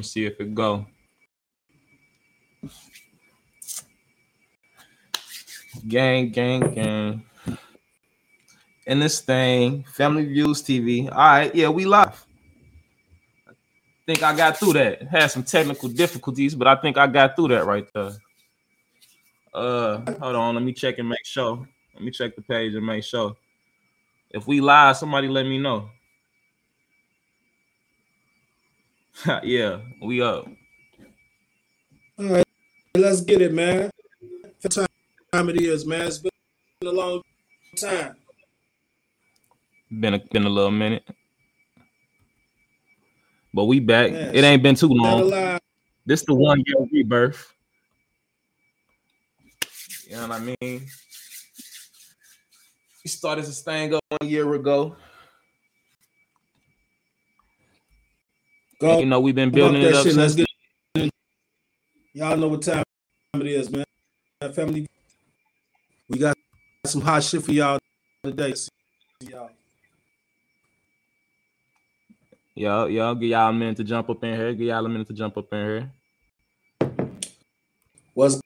me see if it go. Gang, gang, gang. And this thing, Family Views TV. All right, yeah, we live. I think I got through that. Had some technical difficulties, but I think I got through that right there. Uh, hold on, let me check and make sure. Let me check the page and make sure. If we live, somebody let me know. yeah, we up. All right, let's get it, man. What time it is, man? It's been a long time. Been a been a little minute. But we back. It ain't been too long. This the one year rebirth. You know what I mean? We started this thing up one year ago. Go. you know, we've been building it up shit. since. Let's get Y'all know what time it is, man. Family, we got some hot shit for y'all today. See y'all. Yo, yo, give y'all a minute to jump up in here. Give y'all a minute to jump up in here. What's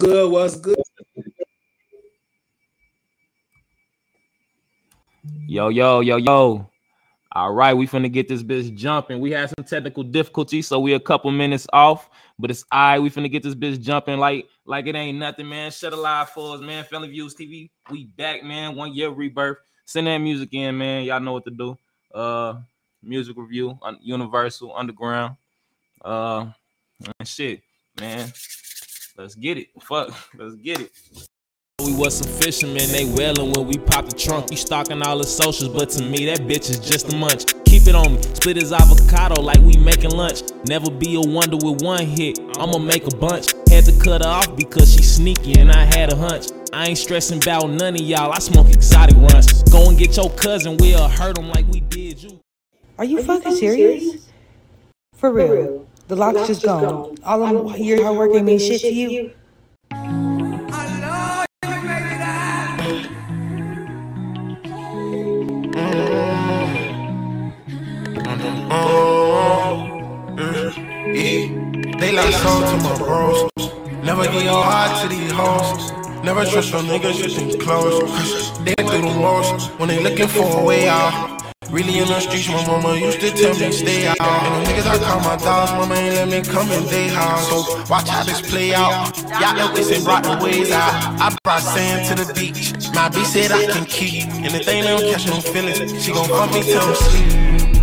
good? What's good? Yo, yo, yo, yo. All right, we finna get this bitch jumping. We had some technical difficulties, so we a couple minutes off, but it's all right. We finna get this bitch jumping like like it ain't nothing, man. Shut a live for us, man. Family Views TV, we back, man. One year rebirth. Send that music in, man. Y'all know what to do. Uh, music review, on Universal Underground. Uh, shit, man. Let's get it. Fuck, let's get it. We was some fishermen, they wailing when we pop the trunk. You stalking all the socials, but to me, that bitch is just a munch. Keep it on me, split his avocado like we making lunch. Never be a wonder with one hit, I'ma make a bunch. Had to cut her off because she sneaky and I had a hunch. I ain't stressing about none of y'all, I smoke exotic runs. Go and get your cousin, we'll hurt him like we did you. Are you, Are fucking, fucking serious? serious? For real. For real. The lock's, the lock's just gone. gone. All of your hard work ain't mean shit to you. They like soul to my bros. Never give your heart to these hoes. Never trust your niggas, you think close. They through the walls when they looking for a way out. Really in the streets, my mama used to tell me stay out. And the niggas I call my dogs, mama ain't let me come in they house. So watch how this play out. Y'all know it's and brought the ways out. I brought sand to the beach. My B said I can keep. And if they don't catch no feelings, she gon' fuck me till I'm sleep.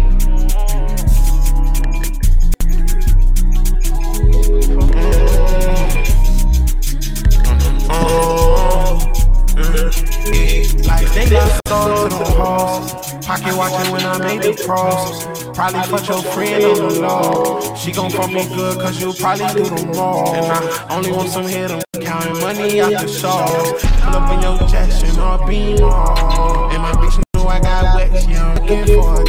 Like they got sold to the walls. Pocket watching when I made the cross. Probably fuck your friend on the law. She gon' fuck me good cause you probably do them all. And I only want some head, I'm counting money out the shawls. Pull up in your Jackson or beam on. And my bitch know I got wet, she I'm looking for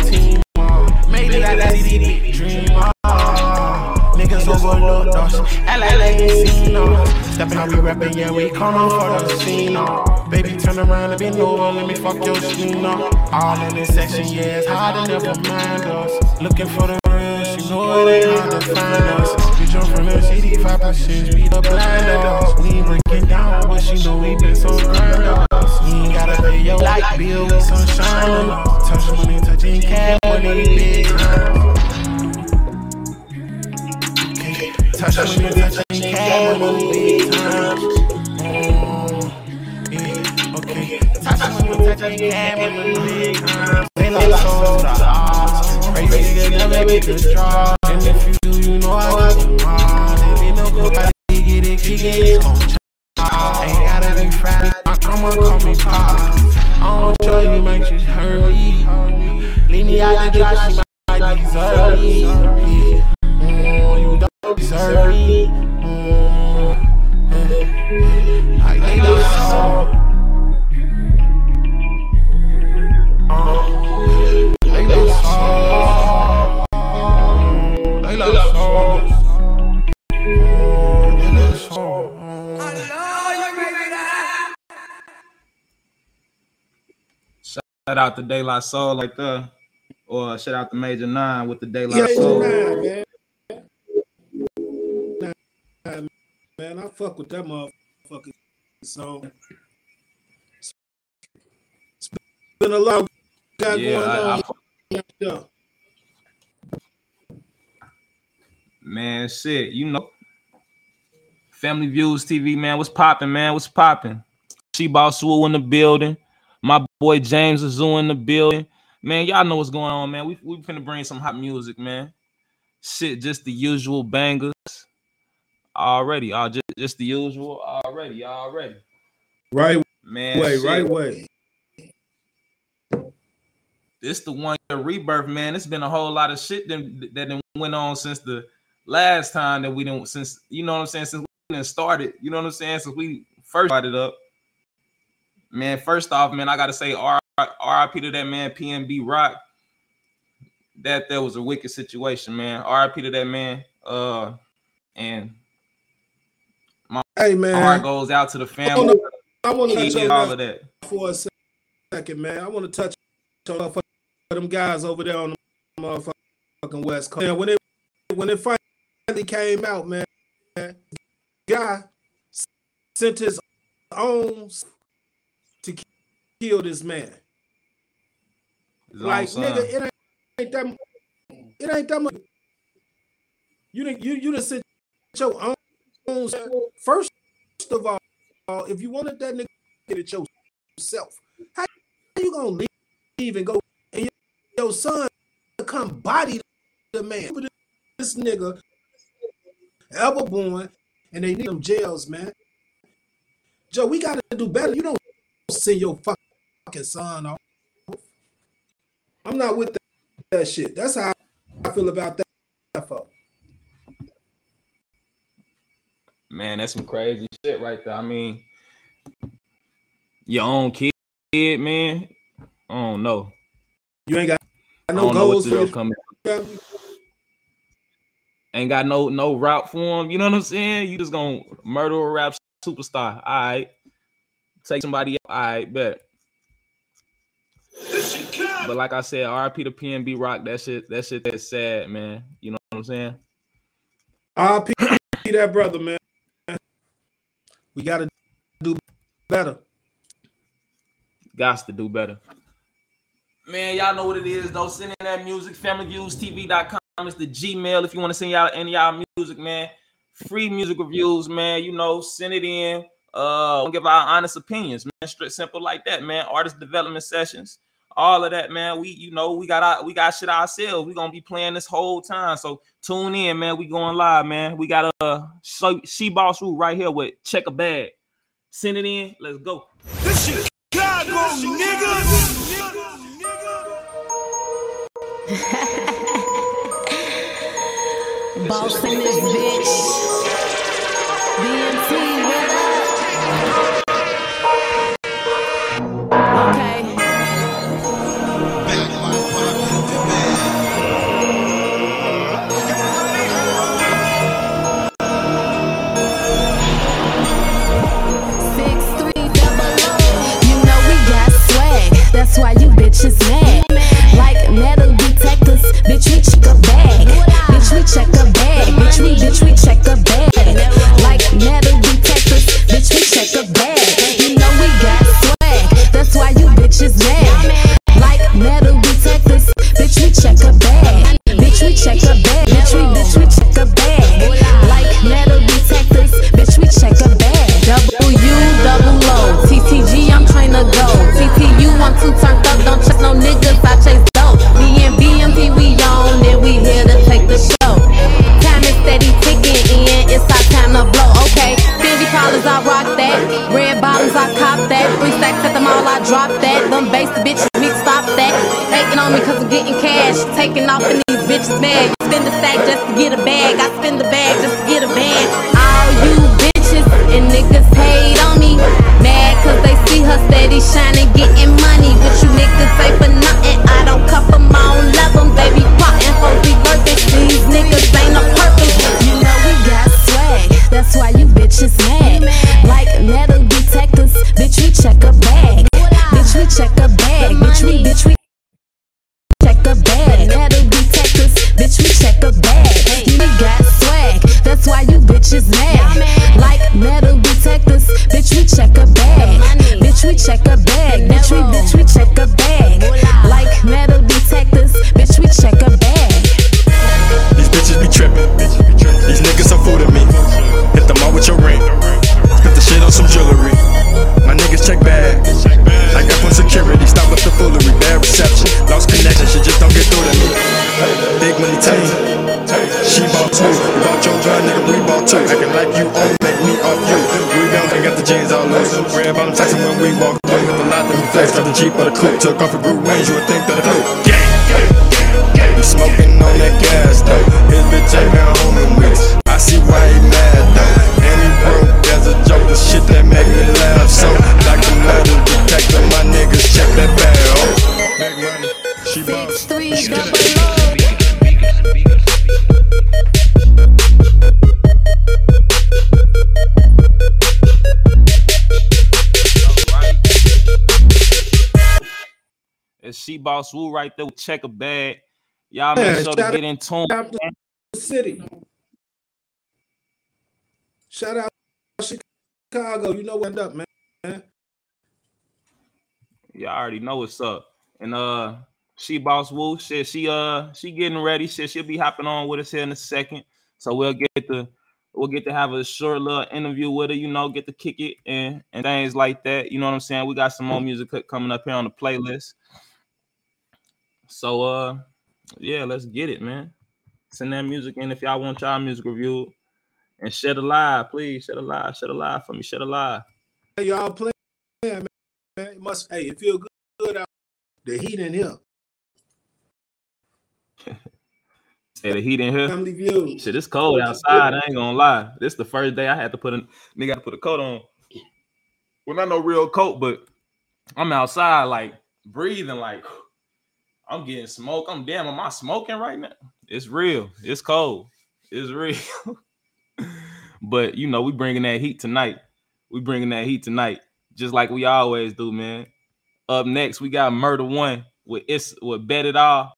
How we rapping, yeah, we come on for the scene. Uh. Baby, turn around and bend over, let me fuck your screen up. All in this section, yeah, it's hard to never mind us. Looking for the real, she know it ain't hard to find us. We jump from the city, 5%, we the blind us. We ain't breaking down, but she know we been so grind us. You ain't gotta pay your light bill, we sunshine on us. Touch money, touching cash, money, big time. Touch touching cash, money, big time. touch hand with the big arms. They like soda. Crazy nigga never make the draw. And if you do, you know I got them all. There ain't no good body, get it, kick it, Ain't gotta be fried. I'ma call me pop. I don't show you, might just hurt me. Leave me out the dry, she might deserve me. You don't deserve me. Mm, like they love so. Shout out to De La Soul like that, or shout out to Major Nine with the De La Soul. Fuck with that motherfucker. So it's been a lot got Yeah, going I- on. I- Yeah. Man, shit, you know. Family Views TV, man. What's popping, man? What's popping? She Boss Wu in the building. My boy James Azu in the building. Man, y'all know what's going on, man. We we finna bring some hot music, man. Shit, just the usual bangers. Already, uh, just, just the usual already, already. Right Man, way, shit. right way. this the one year rebirth, man. It's been a whole lot of shit that that went on since the last time that we didn't since you know what I'm saying since we didn't started. You know what I'm saying since we first started it up. Man, first off, man, I gotta say R- RIP to that man PNB Rock. That that was a wicked situation, man. RIP to that man. Uh, and Hey my heart goes out to the family, I wanna touch on all of that. for a second, man. I want to touch on them guys over there on the motherfucking West Coast. Man, when it when it finally came out, man, guy sent his own to kill this man. His Like nigga, it ain't, ain't that it ain't that much. You didn't you you done sent your own first of all, if you wanted that nigga get it yourself, how you gonna leave, and go and your, your son come body the man? This nigga ever born and they need them jails, man. Joe, we gotta do better. You don't send your fucking son off. I'm not with that, that shit. That's how I feel about that. fuck. Man, that's some crazy shit right there. I mean, your own kid, man. I don't know. You ain't got I no don't know what goals for your coming. Ain't got no no route for him. You know what I'm saying? You just gonna murder a rap superstar. All right. Take somebody else. All right, bet. But like I said, RP to PNB Rock, that shit, that shit that's sad, man. You know what I'm saying? RP that brother, man. We gotta do better. Got to do better. Man, y'all know what it is, though. Send in that music, familyviewstv.com is the Gmail if you want to send y'all any of y'all music, man. Free music reviews, man. You know, send it in. Uh, give our honest opinions, man. Straight simple like that, man. Artist development sessions, all of that, man. We, you know, we got our, we got shit ourselves. We gonna be playing this whole time. So tune in, man. We going live, man. We got a uh, she boss rule right here with check a bag. Send it in. Let's go. Boss in this bitch. BMT, what up? Bitches mad. Like metal detectors, bitch we check a bag. Bitch we check a Coupe. Took off a group range. You would think that it flew. Boss Woo right there with check a bag. Y'all make Yeah, sure to get in tune. Shout out to city. Shout out Chicago. You know what up, man. Y'all already know what's up. And uh she boss Woo shit, she uh she getting ready. Shit, she'll be hopping on with us here in a second. So we'll get to we'll get to have a short little interview with her, you know, get to kick it and and things like that. You know what I'm saying? We got some more music coming up here on the playlist. So uh yeah, let's get it, man. Send that music in if y'all want y'all music reviewed. And shed a live, please. Shed a live, shed a live for me, shed a live. Hey, y'all playing, man. man. It must hey, it feel good, good out. The heat in here. Say the heat in here. Family view. Shit, it's cold outside. I ain't gonna lie. This the first day I had to put a nigga to put a coat on. Well, not no real coat, but I'm outside like breathing like I'm getting smoke. I'm damn. Am I smoking right now? It's real. It's cold. It's real. but you know, we bringing that heat tonight. We bringing that heat tonight, just like we always do, man. Up next, we got Murder One with it's with Bet It All.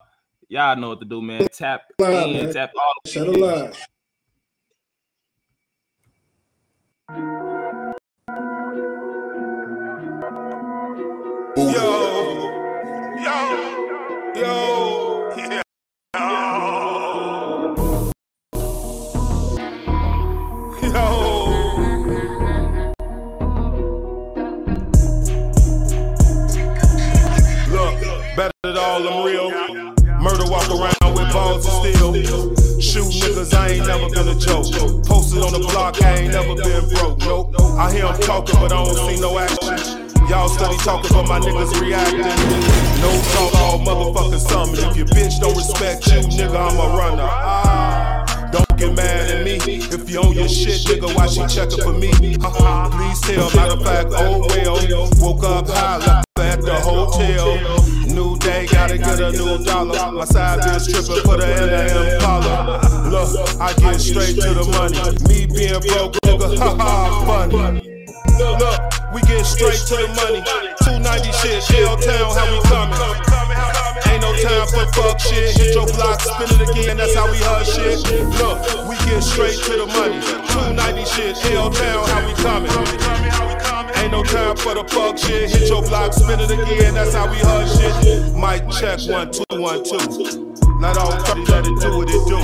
Y'all know what to do, man. Tap Live, in, man. tap all the Shut it live. Yo, yo, yo, yeah. Yo. Look, better than all I'm real. Murder walk around with balls of steel. Shoot niggas, I ain't never been a joke. Posted on the block, I ain't never been broke. Nope. I hear 'em talking, but I don't see no action. Y'all study talking, but my niggas reacting. No talk, all motherfucking something. If your bitch don't respect you, nigga, I'm a runner. Ah, don't get mad at me. If you own your shit, nigga, why she checking for me? Please tell. Matter of fact, oh well. Woke up high, left at the hotel. New day, gotta get a new dollar. My side bitch tripping, put her in a Impala. Look, I get straight to the money. Me being broke, nigga, haha, funny. Look, we get straight to the money. 290 shit, Shell Town, how we coming? Ain't no time for fuck shit. Hit your block, spin it again, that's how we hush shit. Look, we get straight to the money. 290 shit, L Town, how we coming? Ain't no time for the fuck shit. Hit your block, spin it again, that's how we hush shit. Mic check, one, two, one, two. Not all fucking let it do what it do.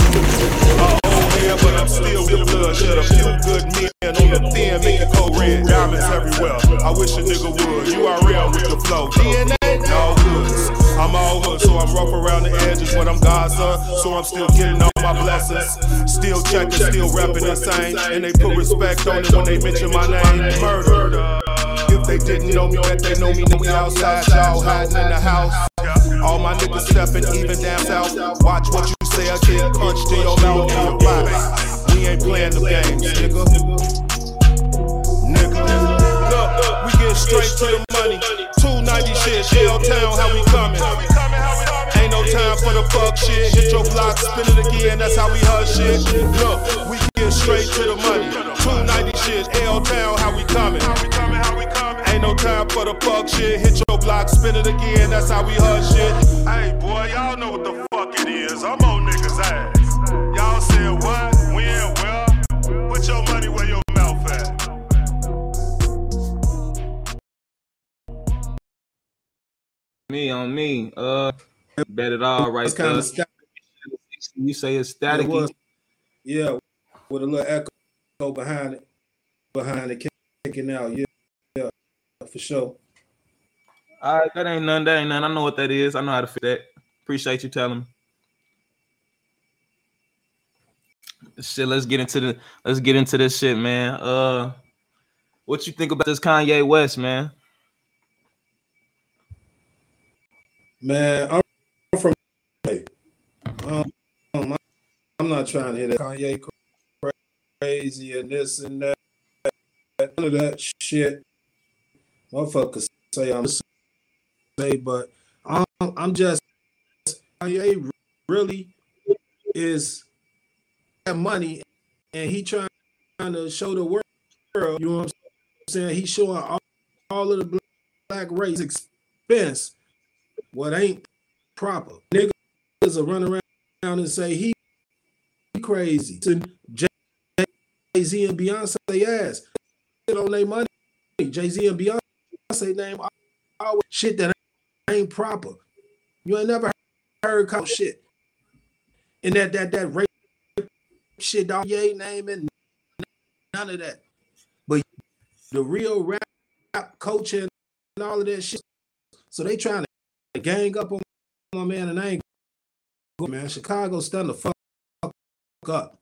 Uh, hair, but I'm still with blood. Shit, a few good men on the thin, make it go red. Diamonds everywhere. I wish a nigga would. You are real with the flow. DNA, no goods. I'm all hood, so I'm rough around the edges when I'm Gaza. So I'm still getting all my blessings. Still checking, still rapping the same. And they put respect on it when they mention my name. Murder. If they didn't know me, bet they know me. Then we outside, y'all hiding in the house. All my niggas stepping even down south. Watch what you say, I get punched in your mouth in your box. We ain't playing the games, nigga. Nigga. Look, we get straight to the money. 290 shit, Shell Town, how we coming? Ain't no time for the fuck shit. Hit your block, spin it again, that's how we hush shit. Look, we get straight to the money. 290 shit, L Town, how we coming? Ain't no time for the fuck shit. Hit your block, spin it again, that's how we hush shit. Hey, boy, y'all know what the fuck it is. I'm on niggas' ass. Y'all said what? When? Well? Put your money where your mouth at. Me on me. Uh bet it all right It's kind of static. You say it's It was. staticky. Yeah, with a little echo behind it, behind it, kicking out. Yeah, yeah, for sure. All right, that ain't none. That ain't none. I know what that is. I know how to fit that. Appreciate you telling me. Shit, let's get into the let's get into this shit, man. Uh, what you think about this Kanye West, man? Man, I'm from. Um, um, I'm not trying to hear that Kanye crazy and this and that. None of that shit. Motherfuckers say I'm say, but I'm, I'm just Kanye really is that money and he trying to show the world, you know what I'm saying? He's showing all, all of the black race expense what ain't proper. Niggas will run around and say he crazy. To Jay Z and Beyonce ass on their money. Jay Z and Beyonce name all shit that ain't proper. You ain't never heard call shit. And that that that rape shit, dog, yay name and none of that. But the real rap culture and all of that shit. So they trying to gang up on my man, and I ain't man. Chicago stand the fuck up.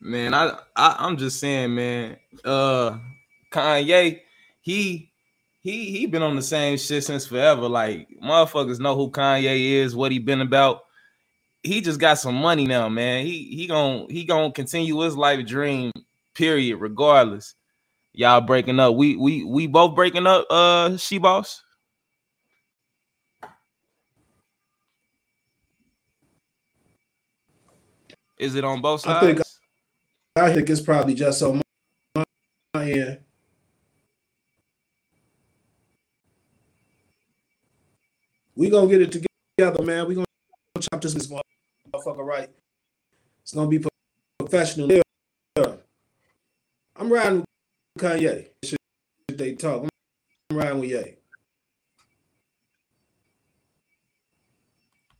Man, I, I I'm just saying, man. Uh, Kanye, he he he been on the same shit since forever. Like motherfuckers know who Kanye is, what he been about. He just got some money now, man. He he gonna he gonna continue his life dream, period, regardless. Y'all breaking up. We we we both breaking up, uh she boss. Is it on both sides? I think it's probably just on my, my end. We gonna get it together, man. We gonna chop this motherfucker right. It's gonna be professional. I'm riding with Kanye. Should they talk? I'm riding with Ye.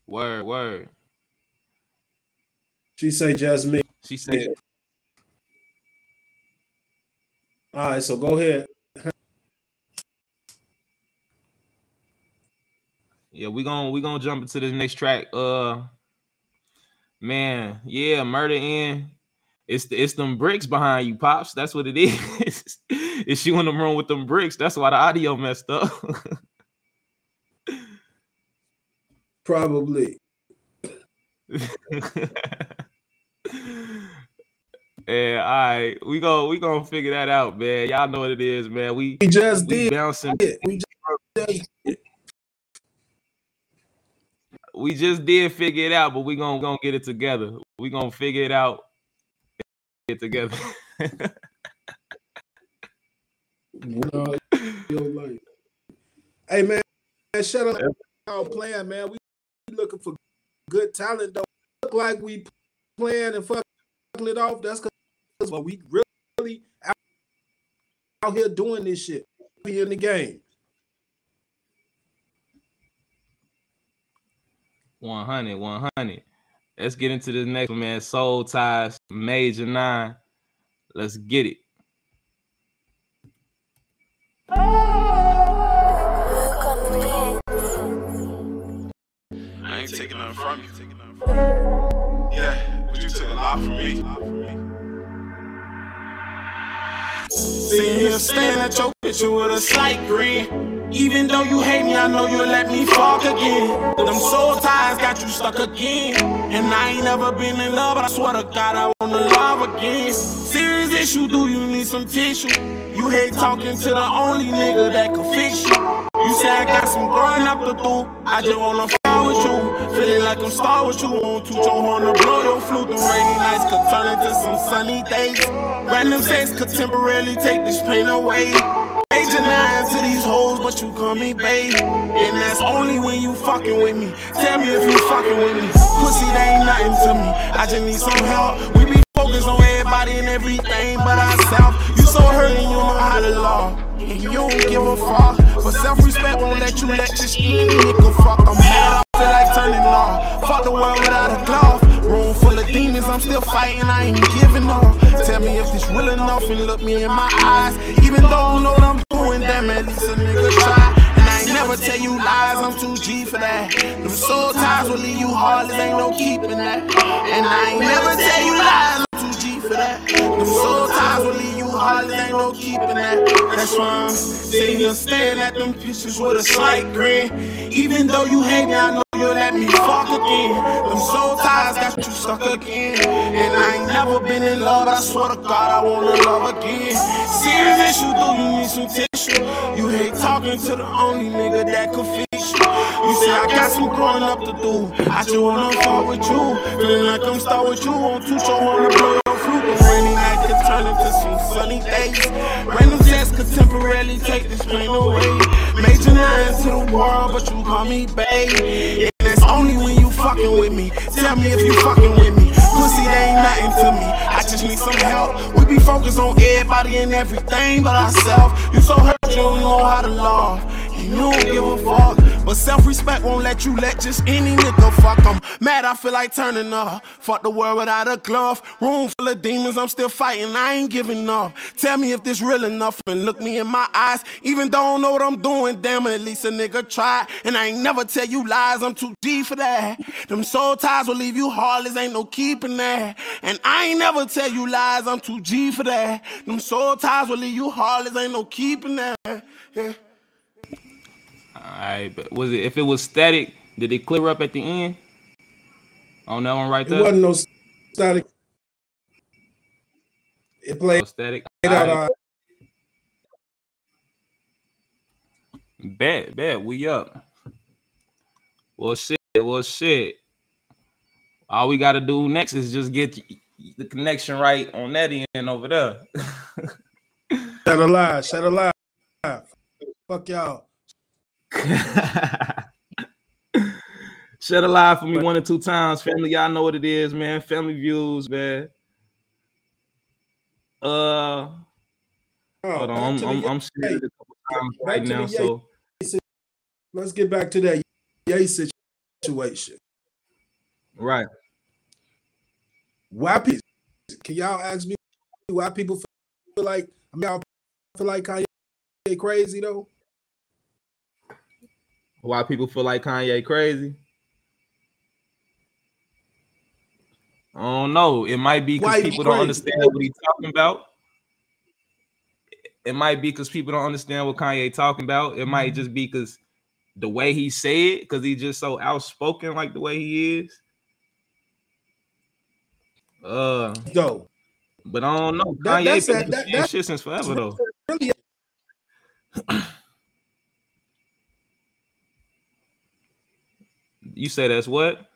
Word, word. She say just me. She said, All right, so go ahead. Yeah, we gonna we gonna jump into the next track. Uh, man, yeah, murder in. It's the, it's them bricks behind you, pops. That's what it is. it's you in the room with them bricks. That's why the audio messed up. Probably. Yeah, all right. We go we gonna figure that out, man. Y'all know what it is, man. We, We just we did bouncing. it. We just We just did figure it out, but we gonna gonna get it together. We gonna figure it out. Get together. No, your life. Hey man, man, shut up. Y'all playing, man. We looking for good talent. Don't look like we playing and fucking it off. That's because well, we really out, out here doing this shit. Be in the game. 100, 100. Let's get into this next one, man. Soul Ties, Major Nine. Let's get it. I ain't taking nothing from you. Yeah, but you took a lot from me. Sitting here staring at your picture with a slight grin. Even though you hate me, I know you'll let me fuck again. But them soul ties got you stuck again. And I ain't never been in love, but I swear to God, I wanna love again. Serious issue, do you need some tissue? You hate talking to the only nigga that can fix you. You say I got some growing up to do. I just wanna fall with you. Feeling like I'm star with you. On to your horn to blow your flute. The rainy nights could turn into some sunny days. Random sex could temporarily take this pain away. Major nine to these hoes, but you call me babe. And that's only when you fucking with me. Tell me if you fucking with me. Pussy, that ain't nothing to me. I just need some help. We be focused on everybody and everything but ourselves. You so hurt and you know how to love. And you don't give a fuck. But self respect won't let you let this nigga fuck. I'm mad, Feel like turning law. Fuck the world without a glove. Room full of demons, I'm still fighting, I ain't giving up. Tell me if this real enough and look me in my eyes. Even though I know what I'm doing, damn, at least a nigga try. And I ain't never tell you lies, I'm too G for that. Them soul ties will leave you heartless, ain't no keeping that. And I ain't never tell you lies, I'm too G for that. Them soul ties will leave you heartless, ain't no keeping that. That's why I'm sitting here staring at them pictures with a slight grin. Even though you hate me, I know you let me fuck again. Them soul ties got you stuck again. And I ain't never been in love, I swear to God, I wanna love again. Serious issue, do you need some tissue? You hate talking to the only nigga that could fix you. You say I got some growing up to do. I just wanna fuck with you. Feeling like I'm stuck with you on two show, wanna blow your flute. Rainy night turn into some sunny days. Random jets could temporarily take this pain away. Major nine to the world, but you call me babe. And it's only when you fucking with me. Tell me if you fucking with me. Pussy ain't nothing to me. I just need some help. We be focused on everybody and everything but ourselves. You so hurt, you don't know how to love. And you don't give a fuck. But self-respect won't let you let just any nigga fuck. I'm Mad, I feel like turning up. Fuck the world without a glove. Room full of demons, I'm still fighting. I ain't giving up. Tell me if this real enough and look me in my eyes. Even though I don't know what I'm doing, damn at least a nigga try. And I ain't never tell you lies, I'm too deep for that. Them soul ties will leave you heartless, ain't no keeping that. And I ain't never tell you lies, I'm too G for that. Them soul ties will leave you heartless, ain't no keeping that. Yeah. Alright, but was it if it was static, did it clear up at the end? On that one right there? It wasn't no static. It played No static. out. Alright, Uh, bet, bet, we up. Well shit, well shit. All we gotta do next is just get the connection right on that end over there. Shut a lie. Shut a lie. Fuck y'all. Shed a lie for me one or two times, family. Y'all know what it is, man. Family views, man. Uh, Oh, hold on, I'm, I'm, I'm Ye- a couple times back right now. So Let's get back to that Ye situation. right, Why people? Can y'all ask me why people feel like I mean, y'all feel like Kanye crazy though? Why people feel like Kanye crazy? I don't know. It might be because people don't understand what he's talking about. It might be because people don't understand what Kanye talking about. It might just be because the way he say it, because he's just so outspoken, like the way he is. Uh, Though but I don't know. That- Kanye that's been that- that- that, shit since forever though. really, You say that's what?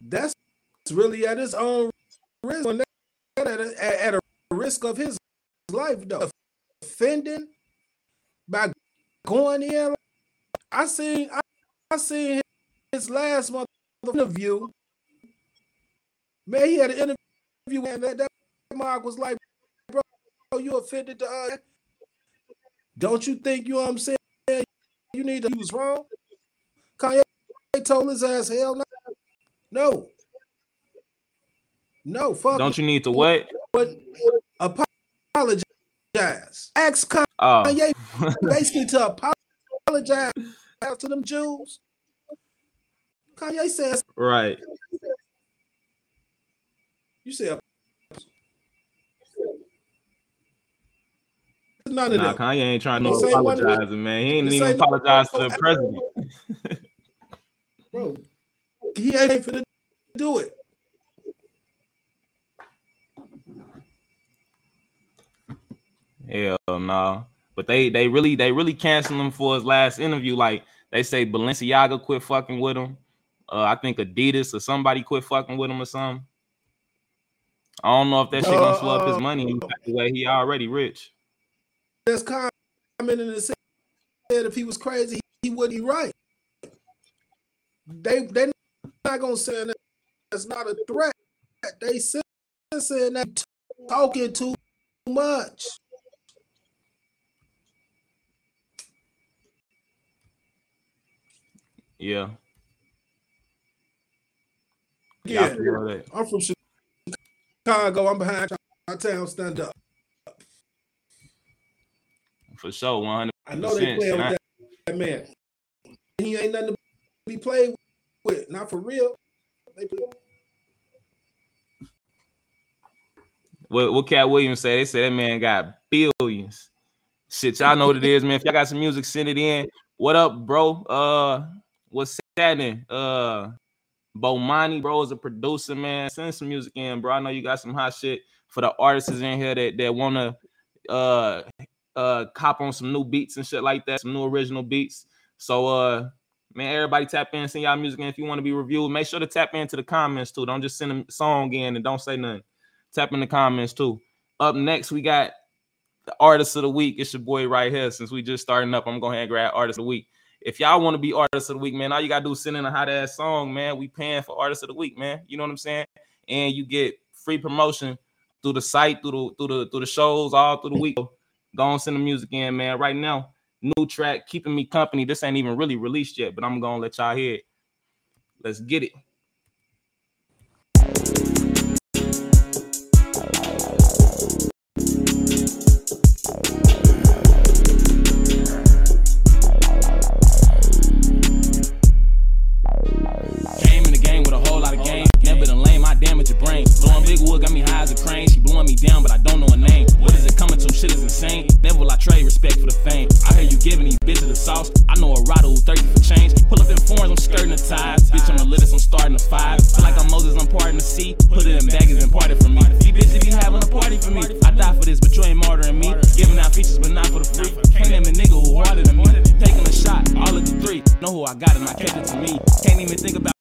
that's really at his own risk. At a, risk of his life though, offending by going in. I seen I, I seen his last month interview. Man, he had an interview and that, that Mark was like, bro, you offended uh don't you think you know what I'm saying? You need to use wrong. Kanye told his ass, hell no. No. No, fuck Don't you need to what? but apologize. Ask Oh, Kanye basically to apologize to them Jews. Kanye says, right. you say, none of Nah, that. Kanye ain't trying to one- apologize, man. He ain't even apologize to the president. Bro, he ain't finna do it. Hell no. But they they really they really canceled him for his last interview. Like they say Balenciaga quit fucking with him. Uh, I think Adidas or somebody quit fucking with him or something. I don't know if that shit gonna slow up his Uh, money the way he already rich. That's commenting and said if he was crazy, he wouldn't be right. They they not gonna say that that's not a threat. They said saying that talking too much. Yeah. Yeah, I Yeah. feel that. I'm from Chicago. I'm behind our town stand up. For sure, one hundred. I know they play with that, that man. He ain't nothing be played with. Not for real. What what Katt Williams say? They say that man got billions. Shit, y'all know what it is, man. If y'all got some music, send it in. What up, bro? Uh, what's happening? Uh, Bomani, bro, is a producer, man. Send some music in, bro. I know you got some hot shit for the artists in here that that wanna uh uh cop on some new beats and shit like that, some new original beats. So uh man, everybody tap in, send y'all music in if you want to be reviewed. Make sure to tap into the comments too. Don't just send a song in and don't say nothing. Tap in the comments too. Up next, we got the artist of the week. It's your boy right here. Since we just starting up, I'm gonna grab artist of the week. If y'all want to be artist of the week, man, all you gotta do is send in a hot ass song, man. We paying for artist of the week, man. You know what I'm saying? And you get free promotion through the site, through the through the through the shows, all through the week. Go on, send the music in, man. Right now, new track, keeping me company. This ain't even really released yet, but I'm gonna let y'all hear it. Let's get it. Big wood got me high as a crane. She blowing me down, but I don't know her name. What is it coming to? Shit is insane. Never will I trade respect for the fame. I hear you giving these bitches the sauce. I know a rider who thirsty for change. Pull up in foreigns, I'm skirting the ties. Bitch, I'm the littest, I'm starting to five. Feel like I'm Moses, I'm parting the sea. Put it in baggage and parted for me. These bitches be having a party for me. I die for this, but you ain't martyring me. Giving out features, but not for the free. Can't name a nigga who harder than me. Taking a shot, all of the three. Know who I got and I kept it to me. Can't even think about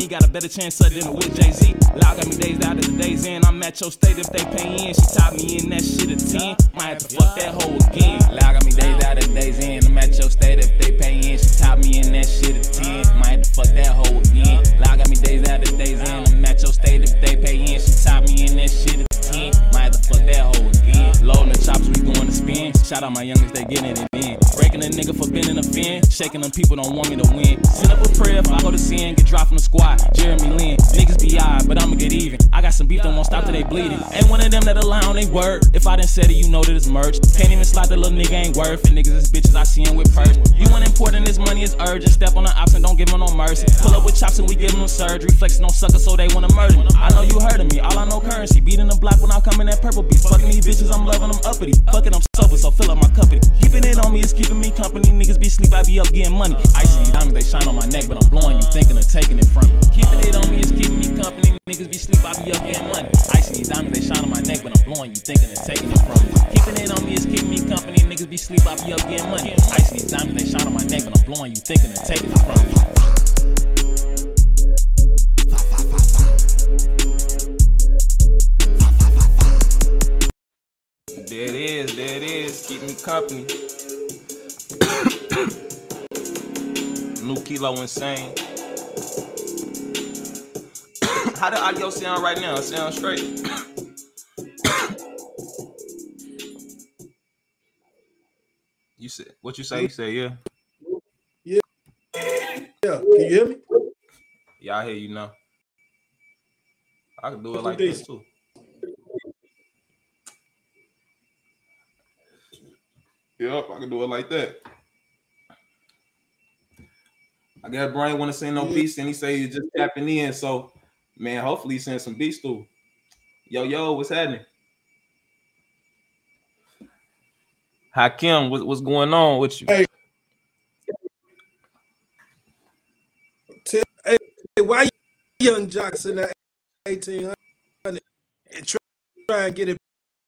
me. Got a better chance of dinner with Jay Z. Loud got me days out of the days in. I'm at your state if they pay in. She taught me in that shit a 10. Might have to fuck that hoe again. Loud got me days out of the days in. I'm at your state if they pay in. She taught me in that shit a 10. Might have to fuck that hoe again. Loud got me days out of the days in. I'm at your state if they pay in. She taught me in that shit a 10. Might have to fuck that hoe again. Loading the chops, we going to spin. Shout out my youngest, they getting it in. Breaking a nigga for bending a fin. Shaking them people don't want me to win. Send up a if I go to sin. Get dropped from the squad. Jeremy Lin. Niggas be odd, but I'ma get even. I got some beef that won't stop till they bleeding. Ain't one of them that allow on they word. If I didn't say it, you know that it's merch. Can't even slide the little nigga ain't worth it. Niggas is bitches, I see him with purse. You want important, this money is urgent. Step on the ops and don't give him no mercy. Pull up with chops and we give them surgery. Flexing on suckers so they wanna murder me. I know you heard of me, all I know currency. Beating the block when I come in that purple beat. Fucking these bitches, I'm loving them uppity. Fucking I'm sober, so fill up my company. Keeping it on me is keeping me company. Niggas be sleep, I be up getting money. Icy diamonds, they shine on my neck, but I'm blowing you, thinking of taking it from me. Keeping it on me is keeping me company. Niggas be sleep, I be up getting money. Icy these diamonds, they shine on my neck, but I'm blowing you, thinking of taking it from me. Keeping it on me is keeping me company. Niggas be sleep, I be up getting money. Icy these diamonds, they shine on my neck, but I'm blowing you, thinking of taking it from me. There it is, there it is. Keep me company. New Kilo Insane. How the audio sound right now? It sound straight. you said what you say? You say yeah. Yeah, can you hear me? Yeah, I hear you now. I can do it like this this. too. Yep, I can do it like that. I got Brian want to send no beats, and he say he's just tapping in. So, man, hopefully he send some beats through. Yo, yo, what's happening? Hakim, what, what's going on with you? Hey. Tell- Hey, hey, why young Jackson at 1800 and try, try and get it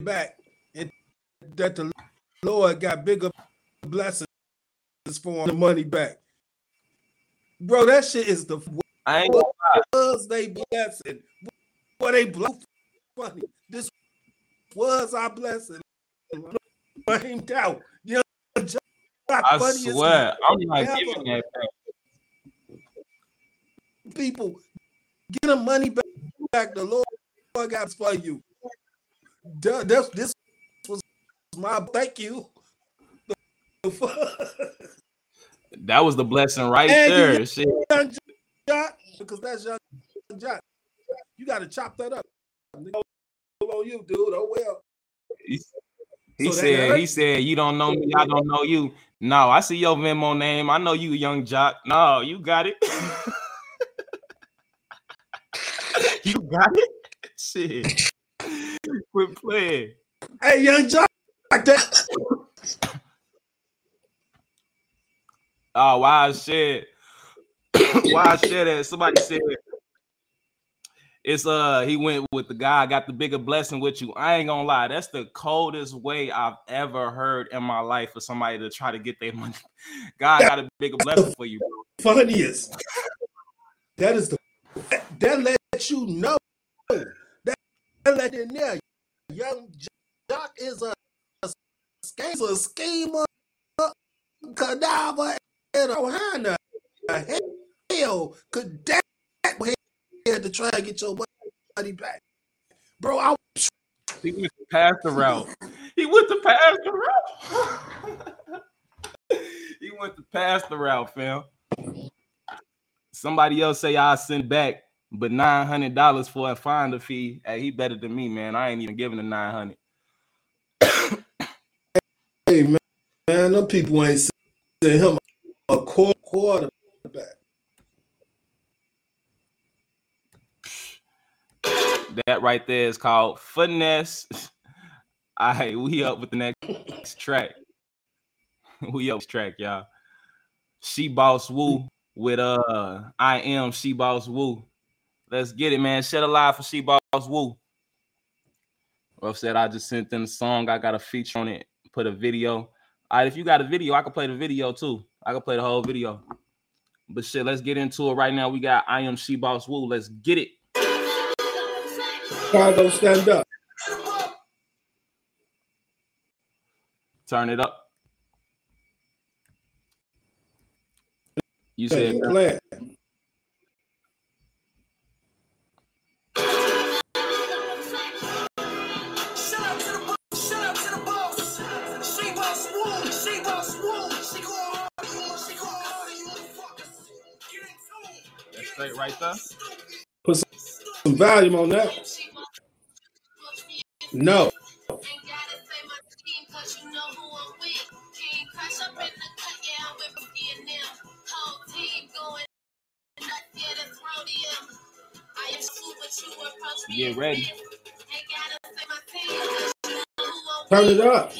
back and that the Lord got bigger blessings for the money back. Bro, that shit is the I ain't was they blessing. What they blow funny. This was our blessing. Blamed out. Young Jock I swear, I'm not ever. giving that back. people get the money back. back. The Lord got for you. This, this was my thank you. That was the blessing right And you- there. Shit. young Jock, because that's young Jock. You got to chop that up. On you, dude. Oh well. He, he So said, he said, you don't know me, I don't know you. No, I see your Venmo name. I know you, young jock. No, you got it. you got it. Shit. Quit playing. Hey, young Jock, that. Oh, why I said, why I said that? Somebody said it's uh he went with the guy got the bigger blessing with you. I ain't gonna lie, that's the coldest way I've ever heard in my life for somebody to try to get their money. God got a bigger blessing for you, bro. Funniest. That is the that let you know. That, that let you know. Young Jock is a, a, a schemer, cadaver, and a Ohana. Hell, could that here to try and get your money back, bro? I He went to pass the route. He went to pass the route. he went to pass the route, fam. Somebody else say I send back, but nine hundred dollars for a finder fee. Hey, he better than me, man. I ain't even giving the nine hundred. hey man, man, them people ain't sending him a quarter quarterback. That right there is called finesse. All right, we up with the next track. We up track, y'all. She Boss Woo with uh I am She Boss Woo. Let's get it, man. Shed a live for She Boss Woo. Ruff said I just sent them the song. I got a feature on it. Put a video. All right, if you got a video, I can play the video too. I can play the whole video. But shit, let's get into it right now. We got I am She Boss Woo. Let's get it. Chicago, stand up. Turn it up. You said straight right there. Put some, some volume on that. No. Get ready. Turn it up.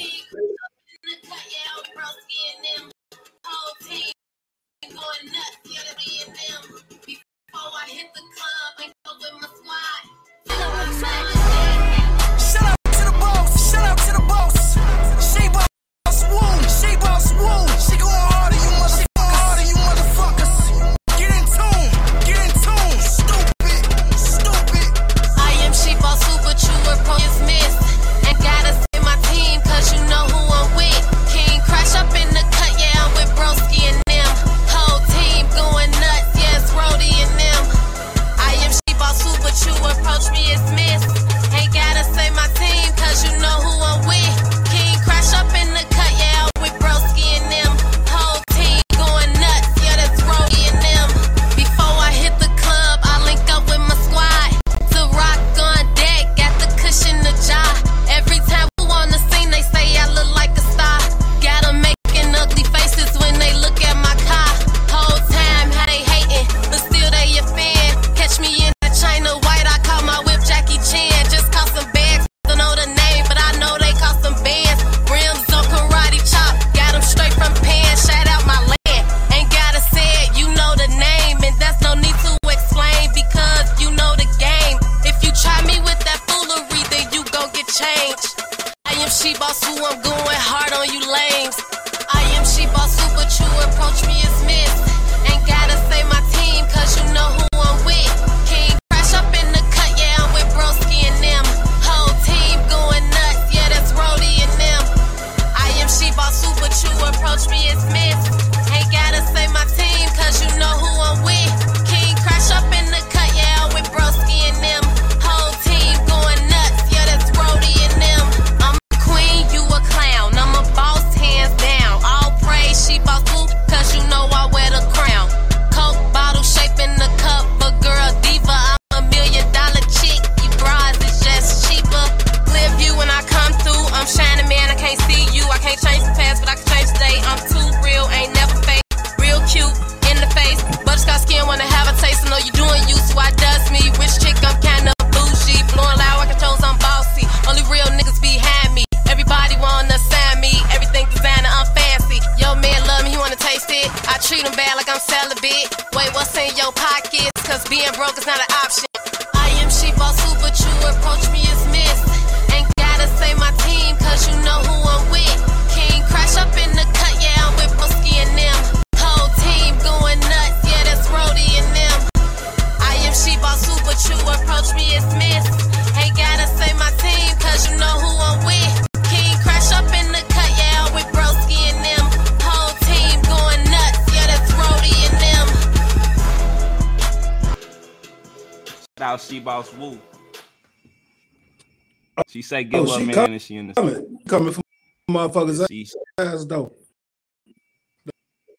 Say give Oh, she man, come- and she in the Coming, coming from motherfuckers she, ass though.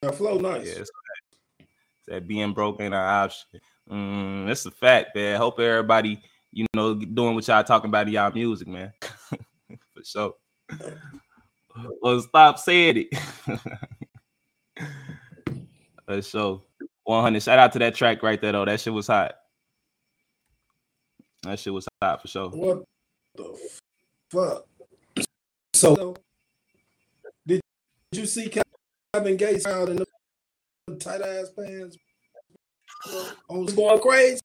That flow nice. yeah, it's that, that being broke ain't an option. Mm, that's a fact, man. Hope everybody, you know, doing what y'all talking about in y'all music, man. For sure. Well, stop saying it. For sure. 100. Shout out to that track right there, though. That shit was hot. That shit was hot for sure. What the fuck? So, did you see Kevin Gates out in the tight ass pants? Oh, on going crazy.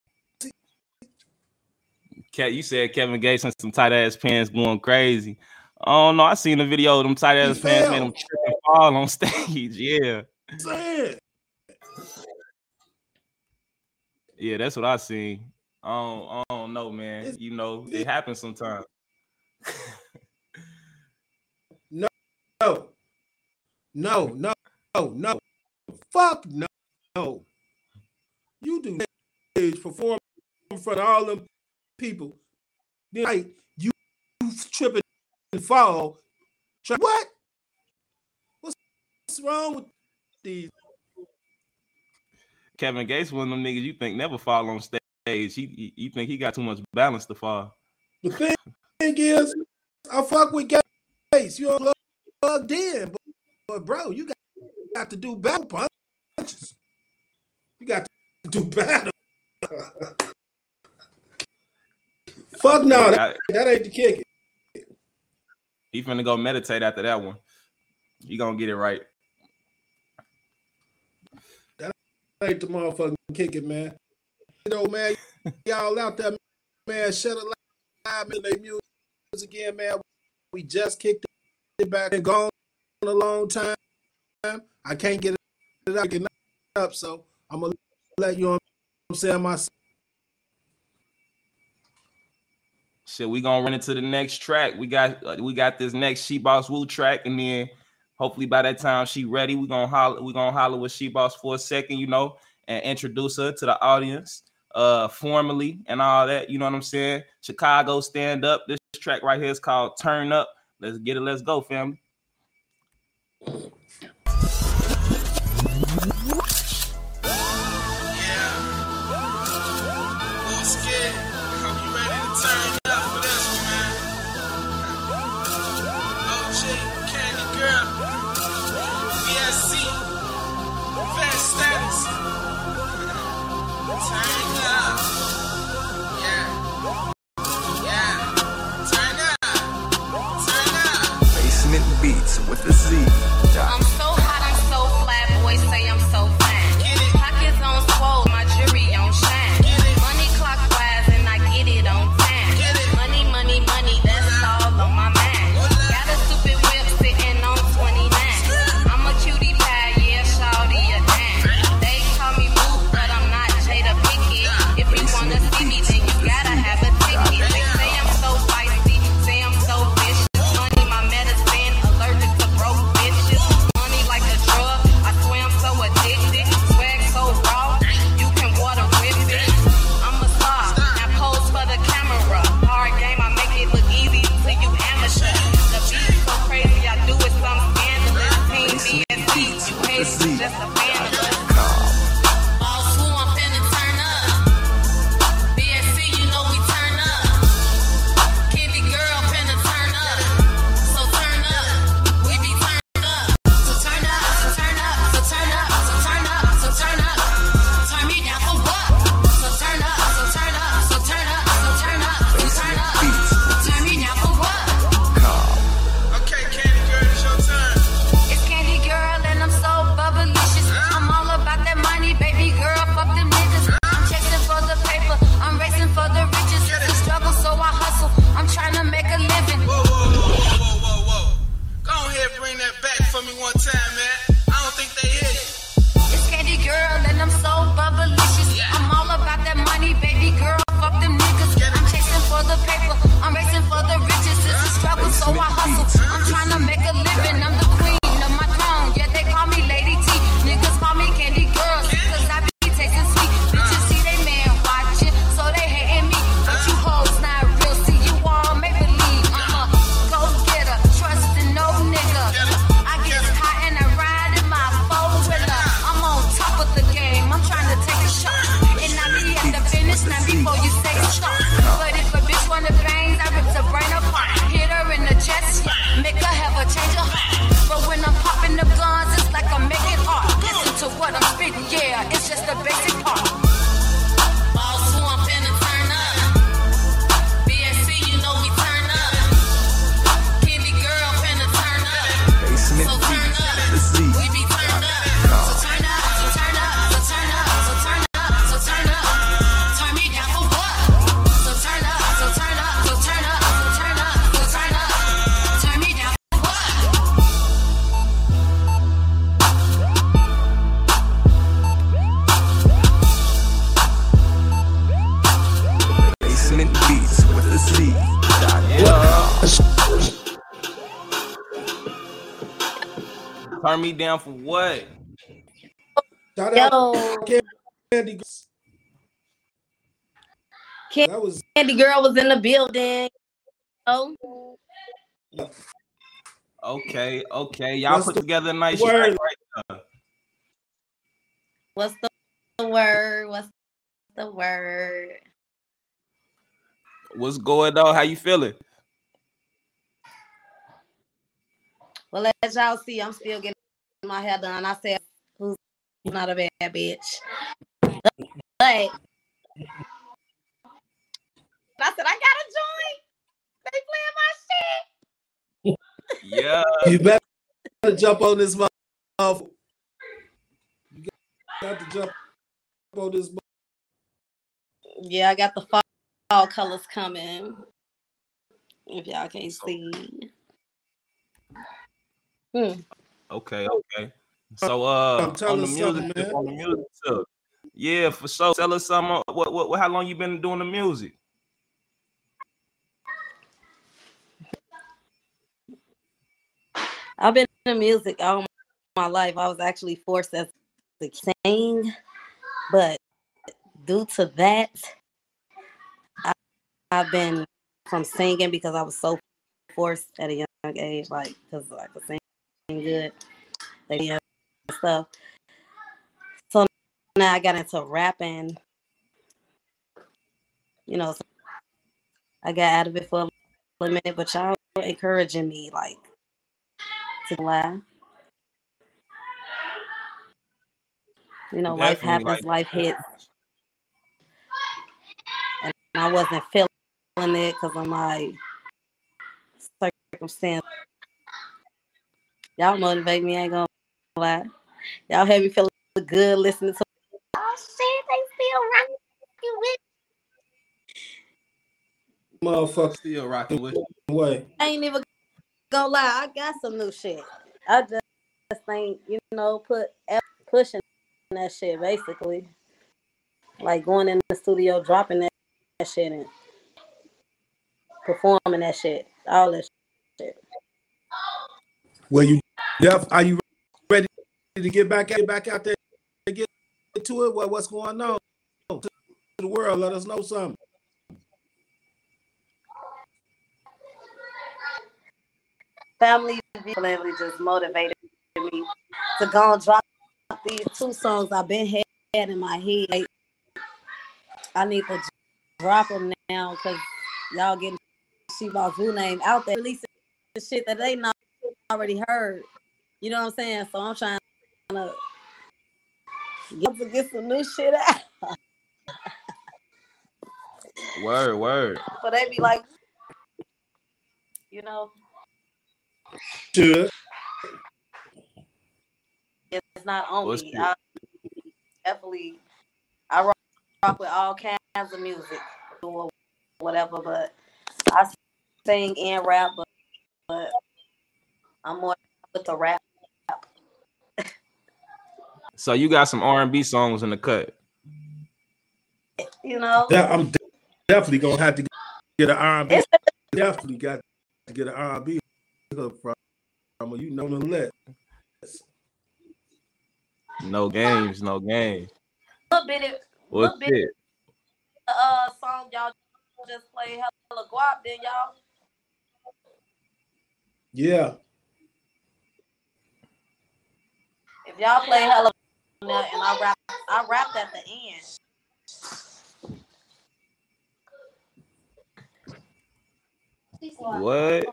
Cat, you said Kevin Gates and some tight ass pants going crazy. Oh no, I seen the video of them tight ass He pants fell. made him trip and fall on stage. Yeah, yeah, that's what I seen. I don't, I don't know, man. It's- You know, it happens sometimes. No, no, no, no, no. Fuck no. No. You do stage perform in front of all them people. Then like you trip and fall. What? What's wrong with these? Kevin Gates, one of them niggas you think never fall on stage. He, he- you think he got too much balance to fall. The thing, thing is, I fuck with Gates. You know, plugged in, but, but bro, you got, got to do battle punches. You got to do battle. fuck no, that, that ain't the kick. he finna go meditate after that one. He gonna get it right. That ain't the motherfucking kick it, man. You know, man, y'all out there, man, shut it live in their music again, man. We just kicked it back and gone a long time. I can't get it up, get it up so I'm gonna let you what I'm saying myself. Shit, we gonna run into the next track. We got uh, we got this next She Boss Woo track, and then hopefully by that time she ready, we gonna holler we gonna holler with She Boss for a second, you know, and introduce her to the audience uh formally and all that. You know what I'm saying? Chicago stand up. This track right here is called Turn Up. Let's get it. Let's go, family. Turn me down for what? Shout out Yo, Candy. Can- That was Candy Girl was in the building. Oh, Okay, okay. Y'all What's put the together a nice word? right what's the, the word? What's the word? What's going on? How you feeling? Well, as y'all see, I'm still getting my hair done. I said, who's not a bad bitch? But I said, I gotta join. They playing my shit. Yeah. you better jump on this motherfucker. You got to jump on this. mo- Yeah, I got the fall, fall colors coming. If y'all can't see. Hmm. Okay, okay. So uh tell on the music man. on the music tip. Yeah, for sure. Tell us some uh, What, what, what how long you been doing the music? I've been in music all my life. I was actually forced as to sing, but due to that, I, I've been from singing because I was so forced at a young age, like because I could sing good, like yeah, stuff. So now I got into rapping. You know, so I got out of it for a minute, but y'all encouraging me, like to laugh. You know, life happens, like- life hits. And I wasn't feeling it because I'm like, circumstance. Y'all motivate me, I ain't gonna lie. Y'all have me feeling good listening to. Oh shit, they still rocking you with. Motherfucker Still rocking with you. way. I ain't even gonna lie, I got some new shit. I just think, you know, put F- pushing that shit basically. Like going in the studio, dropping that, that shit and performing that shit. All that shit. Well, you def, are you ready to get back get back out there get to it? What, what's going on to the world? Let us know something. Family family just motivated me to go and drop these two songs I've been had in my head. I need to drop them now because y'all getting Shiba Vu name out there, releasing the shit that they not already heard. You know what I'm saying? So I'm trying to get, to get some new shit out. Word, word. But they be like, you know, Should. it's not on What's me. good? I definitely, I rock, rock with all kinds of music or whatever, but I sing and rap, but, but I'm more with the rap. So you got some R and B songs in the cut. You know, Yeah, I'm de- definitely gonna have to get an R&B. Definitely got to get an R&B from from you know the let. No games, no games. little bit of What's little bit it? of uh song y'all just play hella guap, then y'all. Yeah, If y'all play hella and I rap. I rapped at the end. What?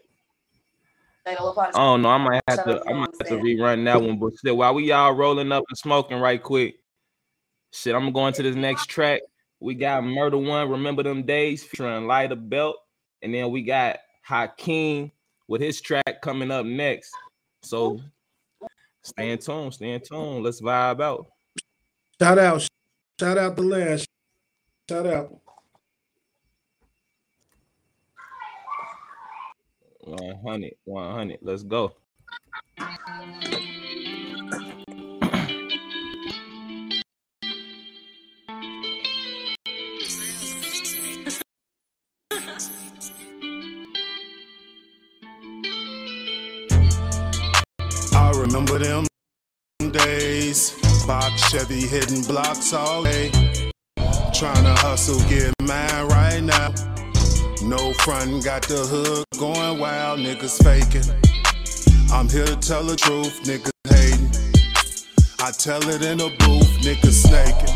Oh no, I might have to I might have to rerun that one, but still while we y'all rolling up and smoking right quick. Shit, I'm going to this next track. We got Murder One, Remember Them Days featuring a Belt. And then we got Hakeem with his track coming up next. So stay in tune, stay in tune. Let's vibe out. Shout out, shout out the last. Shout out. 100, 100. Let's go. Days. Box Chevy hitting blocks all day. Trying to hustle, get mine right now. No front, got the hood going wild, niggas faking. I'm here to tell the truth, niggas hating. I tell it in a booth, niggas snaking.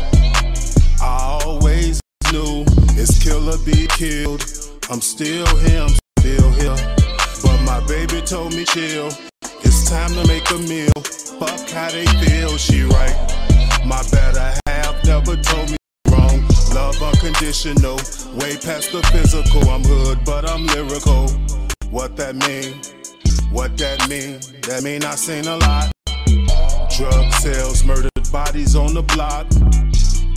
I always knew it's killer be killed. I'm still here, I'm still here. But my baby told me chill. It's time to make a meal. Fuck how they feel, she right. My better half never told me wrong. Love unconditional, way past the physical. I'm hood, but I'm lyrical. What that mean? What that mean? That mean I seen a lot. Drug sales, murdered bodies on the block.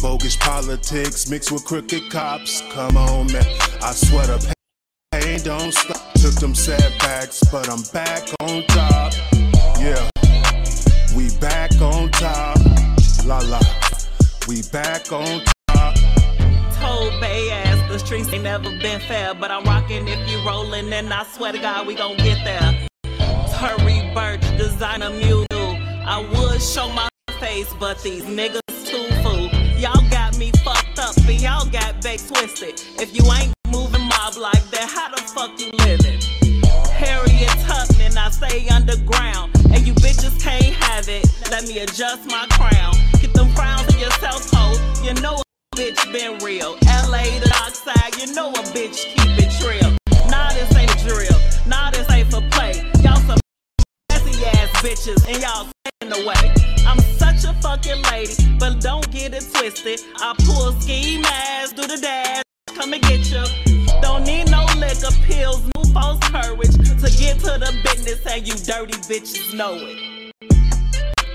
Bogus politics mixed with crooked cops. Come on, man. I swear the pain don't stop. Took them setbacks, but I'm back on top. Yeah, we back on top. La la, we back on top. Told Bay ass the streets ain't never been fair, but I'm rocking if you rollin', and I swear to God we gon' get there. Tory Burch, designer mule. I would show my face, but these niggas too fool. Y'all got me fucked up, and y'all got back twisted. If you ain't moving mob like that, how the fuck you living? Harriet Tubman, I stay underground, and you bitches can't have it. Let me adjust my crown. Get them frowns in yourself, ho. You know a bitch been real. LA, the dark side, you know a bitch keep it real. Nah, this ain't a drill. Nah, this ain't for play. Y'all some messy ass bitches, and y'all in the way. I'm such a fucking lady, but don't get it twisted. I pull ski mask, do the dash, come and get you. Don't need no liquor pills, false courage to get to the business, and you dirty bitches know it.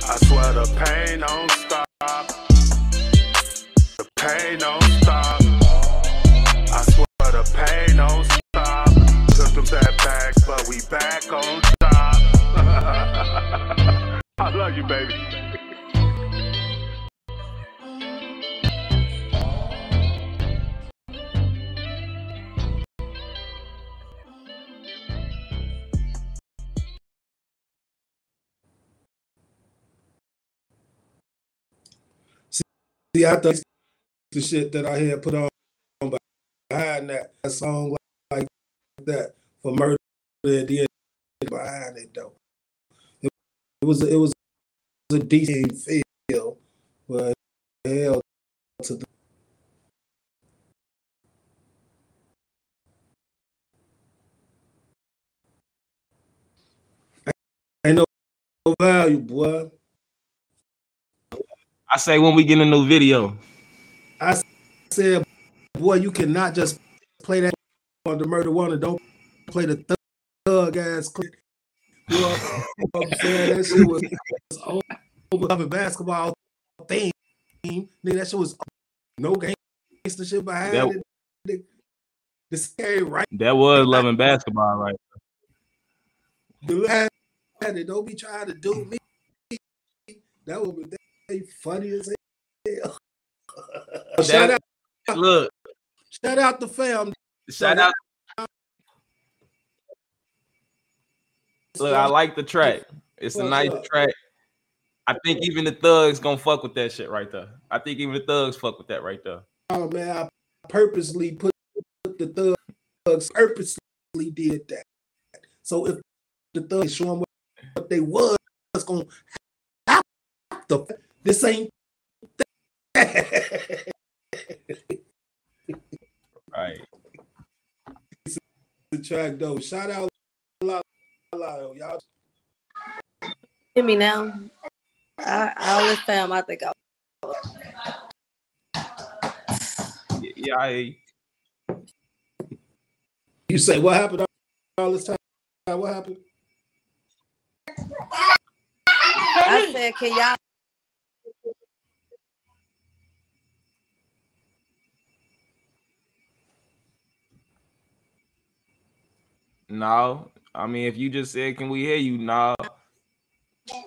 I swear the pain don't stop. The pain don't stop. I swear the pain don't stop. Took them setbacks, but we back on top. I love you, baby. See, I thought the shit that I had put on behind that, that song like that for murder and then behind it though. It, it was it was a decent feel, but hell to the ain't no value, boy. I say when we get a new video. I said, boy, you cannot just play that on the murder one and don't play the thug, ass clip. You know what I'm saying? That shit was, was over basketball thing. Nigga, that shit was no gangster shit behind That- it. The scary right That was loving basketball, right? it. Don't be trying to do me. That would be that funny as hell. shout That- out, Look, shout out the fam. shout out. Look, I like the track. It's a nice track. I think even the thugs gonna fuck with that shit right there. I think even the thugs fuck with that right there. Oh man, I purposely put, the thugs purposely did that. So if the thugs show them what, they was, it's gonna have the this ain't Right. track though. Shout out, La La, y'all. Hear me now. I, I always fam. I think I. Yeah, I you. You say what happened all this time? What happened? I said, can y'all? No, I mean if you just said, "Can we hear you?" No,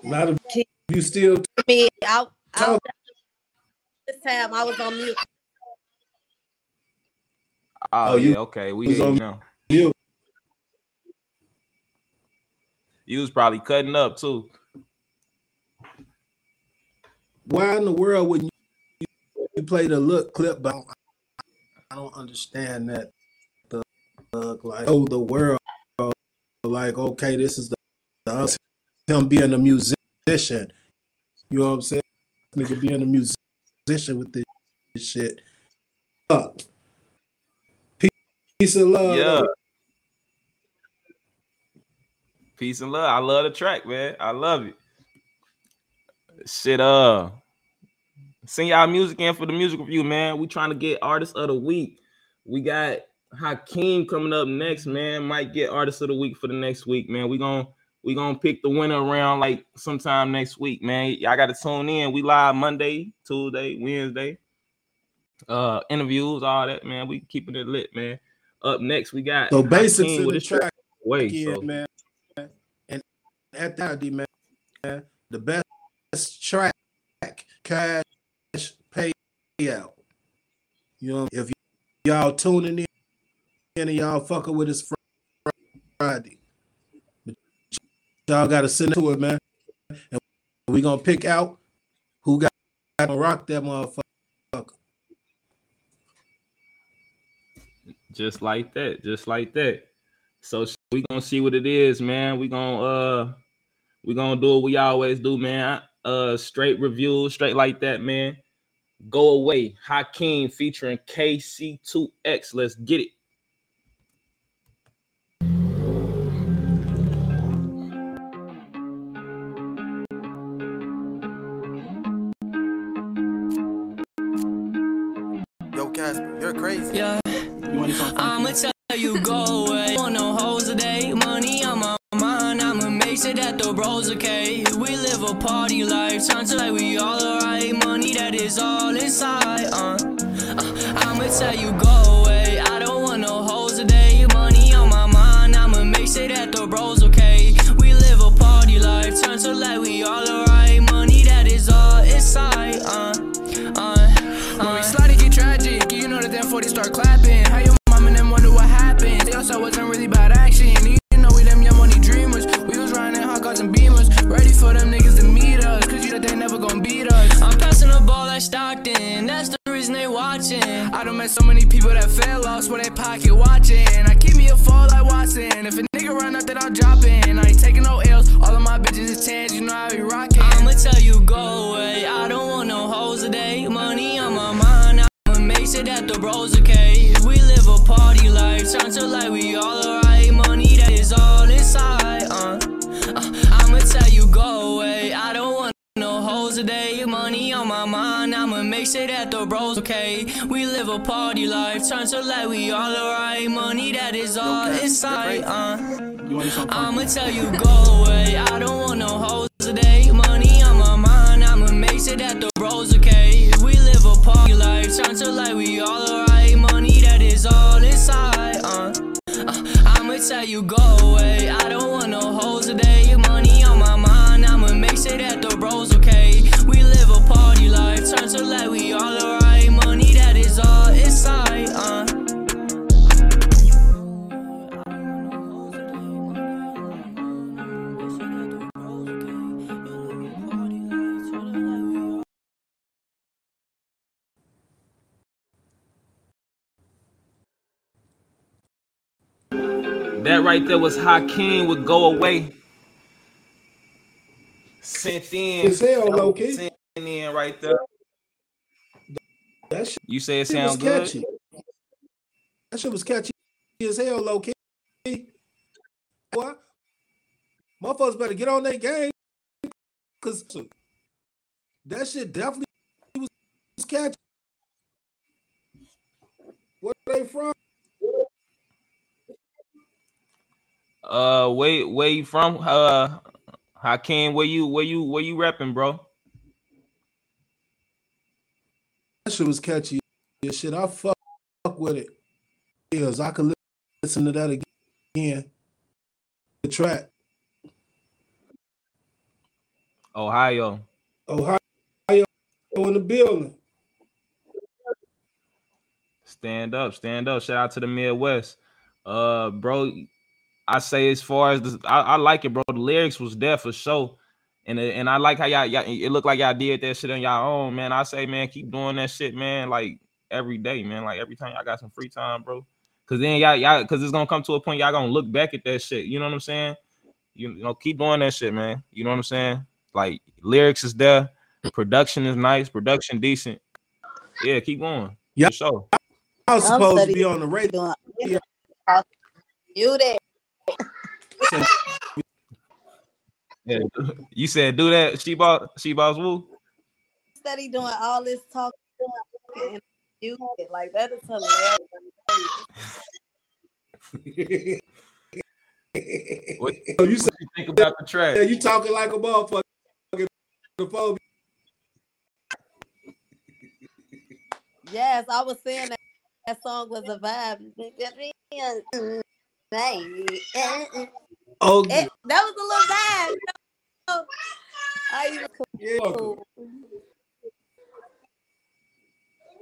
Not if you still Me, I, I, this time I was on mute. Oh, Oh, you yeah, okay, we was hear you on now. mute. You was probably cutting up too. Why in the world wouldn't you, you play the look clip? But I don't understand that. The look like oh the world like okay this is the, the us him being a musician. You know what I'm saying? Nigga being a musician with this shit. Fuck. Peace and love. Yeah. Peace and love. I love the track, man. I love it. Shit, uh, send y'all music in for the music review, man. We trying to get artist of the week. We got Hakeem coming up next, man. Might get artist of the week for the next week, man. We gonna we gonna pick the winner around like sometime next week, man. Y'all got to tune in. We live Monday, Tuesday, Wednesday. Uh, interviews, all that, man. We keeping it lit, man. Up next, we got So in with the track. Way, yeah, so man. And at that, man, the best track cash payout. You know, if y'all tuning in and y'all fucking with us Fri- Friday, but y'all got to send it to it, man. And we gonna pick out who got to rock that motherfucker. just like that, just like that. So we gonna see what it is, man. We gonna uh we gonna do what we always do, man. Uh straight review, straight like that, man. Go away, Hakeem featuring KC2X. Let's get it. Crazy. Yeah. I'ma tell you go away. Want no hoes today. Money on my mind. I'ma make sure that the bros okay. We live a party life. Time to like we all alright. Money that is all inside. Uh, uh, I'ma tell you go away. They also wasn't really bad action. You know we them young money dreamers. We was riding in hot cars and beamers. Ready for them niggas to meet us. Cause you know they never gonna beat us. I'm passing the ball like Stockton. That's the reason they watching. I done met so many people that fell lost with their pocket watching. I keep me a fall like Watson. If a nigga run up, then I'm dropping. Party life. To like we all alright. Money that is all inside. Uh, uh, I'ma tell you go away. I don't want no hoes today. Money on my mind. I'ma make sure that the bros okay. We live a party life. Trying to like we all alright. Money that is all inside. Uh, I'ma tell you go away. I don't want no hoes today. Money on my mind. I'ma make sure that the bros okay. We live a party life. Trying to like we all alright. Tell you go away. I don't want no hoes today. Your money on my mind. I'ma make sure that the bros That right there was Hakeem would go away. Sent in. Gazelle, low key. Sent in right there. That shit, you say it sounds good. Catchy. That shit was catchy as hell, low key. Boy, motherfuckers better get on their game, cause that shit definitely was catchy. Where they from? Uh, where where you from? Uh, Hakeem, where you where you where you repping, bro? That shit was catchy. Yeah, shit, I fuck, fuck with it. Yes, I could listen to that again. The track, Ohio. Ohio in the building. Stand up, stand up. Shout out to the Midwest. Uh, bro, I say as far as the, I, I like it, bro. The lyrics was there for sure. And, uh, and I like how y'all, y'all it looked like y'all did that shit on y'all own, man. I say, man, keep doing that shit, man. Like every day, man. Like every time y'all got some free time, bro. Cause then y'all, y'all, cause it's gonna come to a point y'all gonna look back at that shit. You know what I'm saying? You, you know, keep doing that shit, man. You know what I'm saying? Like lyrics is there, production is nice, production decent. Yeah, keep going. Yeah, for sure. I was supposed to be on the radio. doing- You there? Yeah, you said do that. She bought she boss woo. Study doing all this talking. and You like that is hilarious. What, you said you think about the track? Yeah, you talking like a motherfucker. Yes, I was saying that that song was a vibe. Oh, It, that was a little bad. Oh, I even cool.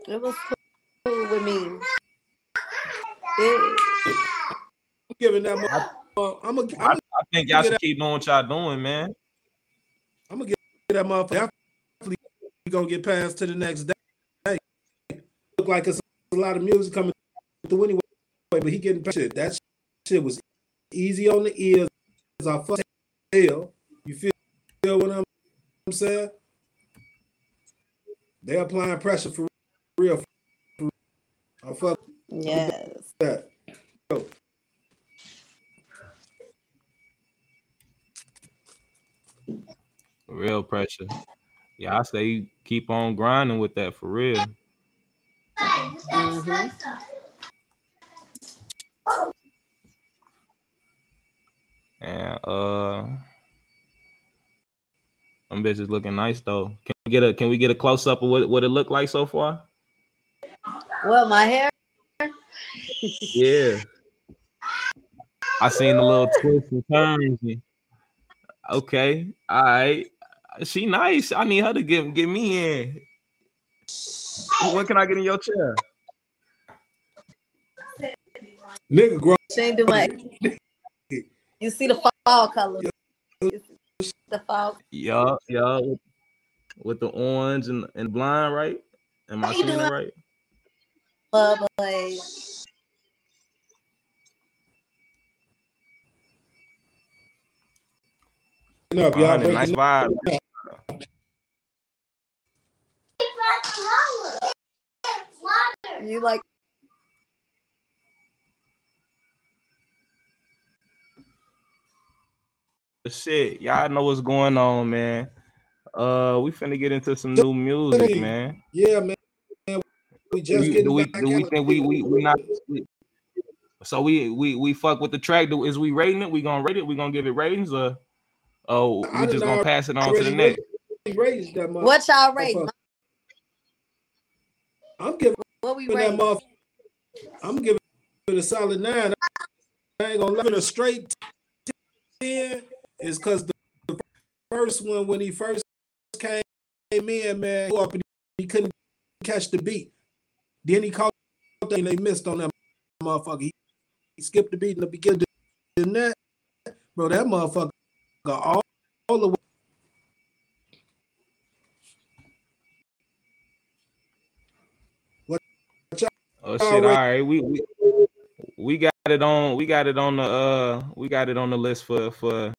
It was cool with me. Yeah. I'm giving that. motherfucker- I'm gonna. I, I'm think y'all should keep doing what y'all doing, man. I'm gonna get that motherfucker. Definitely gonna get passed to the next day. Look like it's a lot of music coming through anyway, but he getting shit. That shit was easy on the ears. I fuck hell. You feel, feel what I'm, I'm saying? They're applying pressure for real. For, I fuck Yes. that. Yo. Real pressure. Yeah, I say keep on grinding with that for real. Mhm. And uh them bitches looking nice though. Can we get a can we get a close up of what, what it looked like so far? Well, my hair. Yeah. I seen the little twists and turns. Okay, all right. She nice. I need her to get get me in. When can I get in your chair? Nigga, grow. She ain't do my. You see the fall color. You The fall. Yeah, yeah. With, with the orange and, and blind, right? Am I How seeing it doing? right? Boy. up, y'all. It, nice vibe. You like Shit, y'all know what's going on, man. Uh, we finna get into some new music, man. Yeah, man. We just do, getting do we back do we think we we we not? we- so we we we fuck with the track. Do is we rating it? We gonna rate it? We gonna give it ratings or oh I we just gonna pass it on to the next? raised that motherfucker. what y'all rate? I'm giving What we that rate? motherfucker. I'm giving it a solid nine. I ain't gonna give it a straight ten. Is because the, first one when he first came in, man, up and he couldn't catch the beat. Then he caught and they missed on that motherfucker. He, he skipped the beat in the beginning. Then that, bro, that motherfucker got all, all the way. What? Oh shit! All right, we we we got it on. We got it on the uh. We got it on the list for for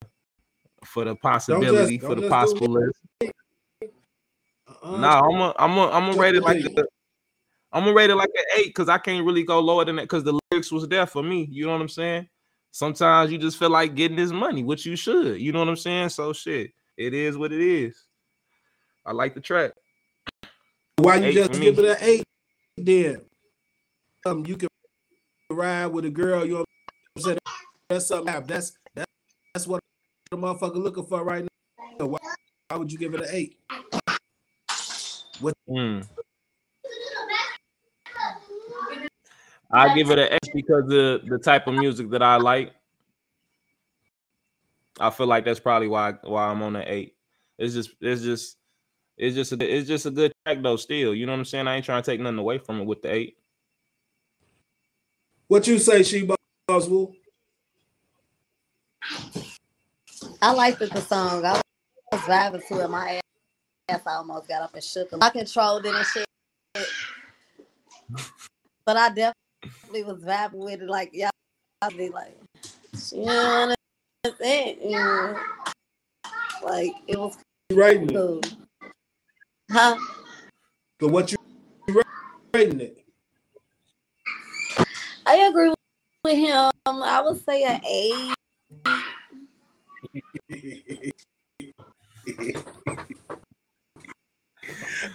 for the possibility for the just possible list. Uh, Nah, I'm a, I'm a, I'm gonna just rate it like a, I'm gonna rate it like an eight because I can't really go lower than that because the lyrics was there for me. You know what I'm saying? sometimes you just feel like getting this money, which you should. You know what I'm saying? So shit, it is what it is. I like the track. Why you Eight just give it an eight? Then um, you can ride with a girl. You know what I'm saying? That's something. That's that's that's what the motherfucker looking for right now. Why, why would you give it an eight? What? Mm. I give it an X because the the type of music that I like. I feel like that's probably why why I'm on an eight. It's just it's just it's just a, it's just a good track though. Still, you know what I'm saying. I ain't trying to take nothing away from it with the eight. What you say, she boss Woo? I liked it, the song. I was vibing to it. My ass I almost got up and shook. Him. I controlled it and shit. But I definitely was vibing with it. Like, y'all I'd be like, she wanna it. Like, it was Rating it. Huh? But what you rating it? I agree with him. I would say an eight.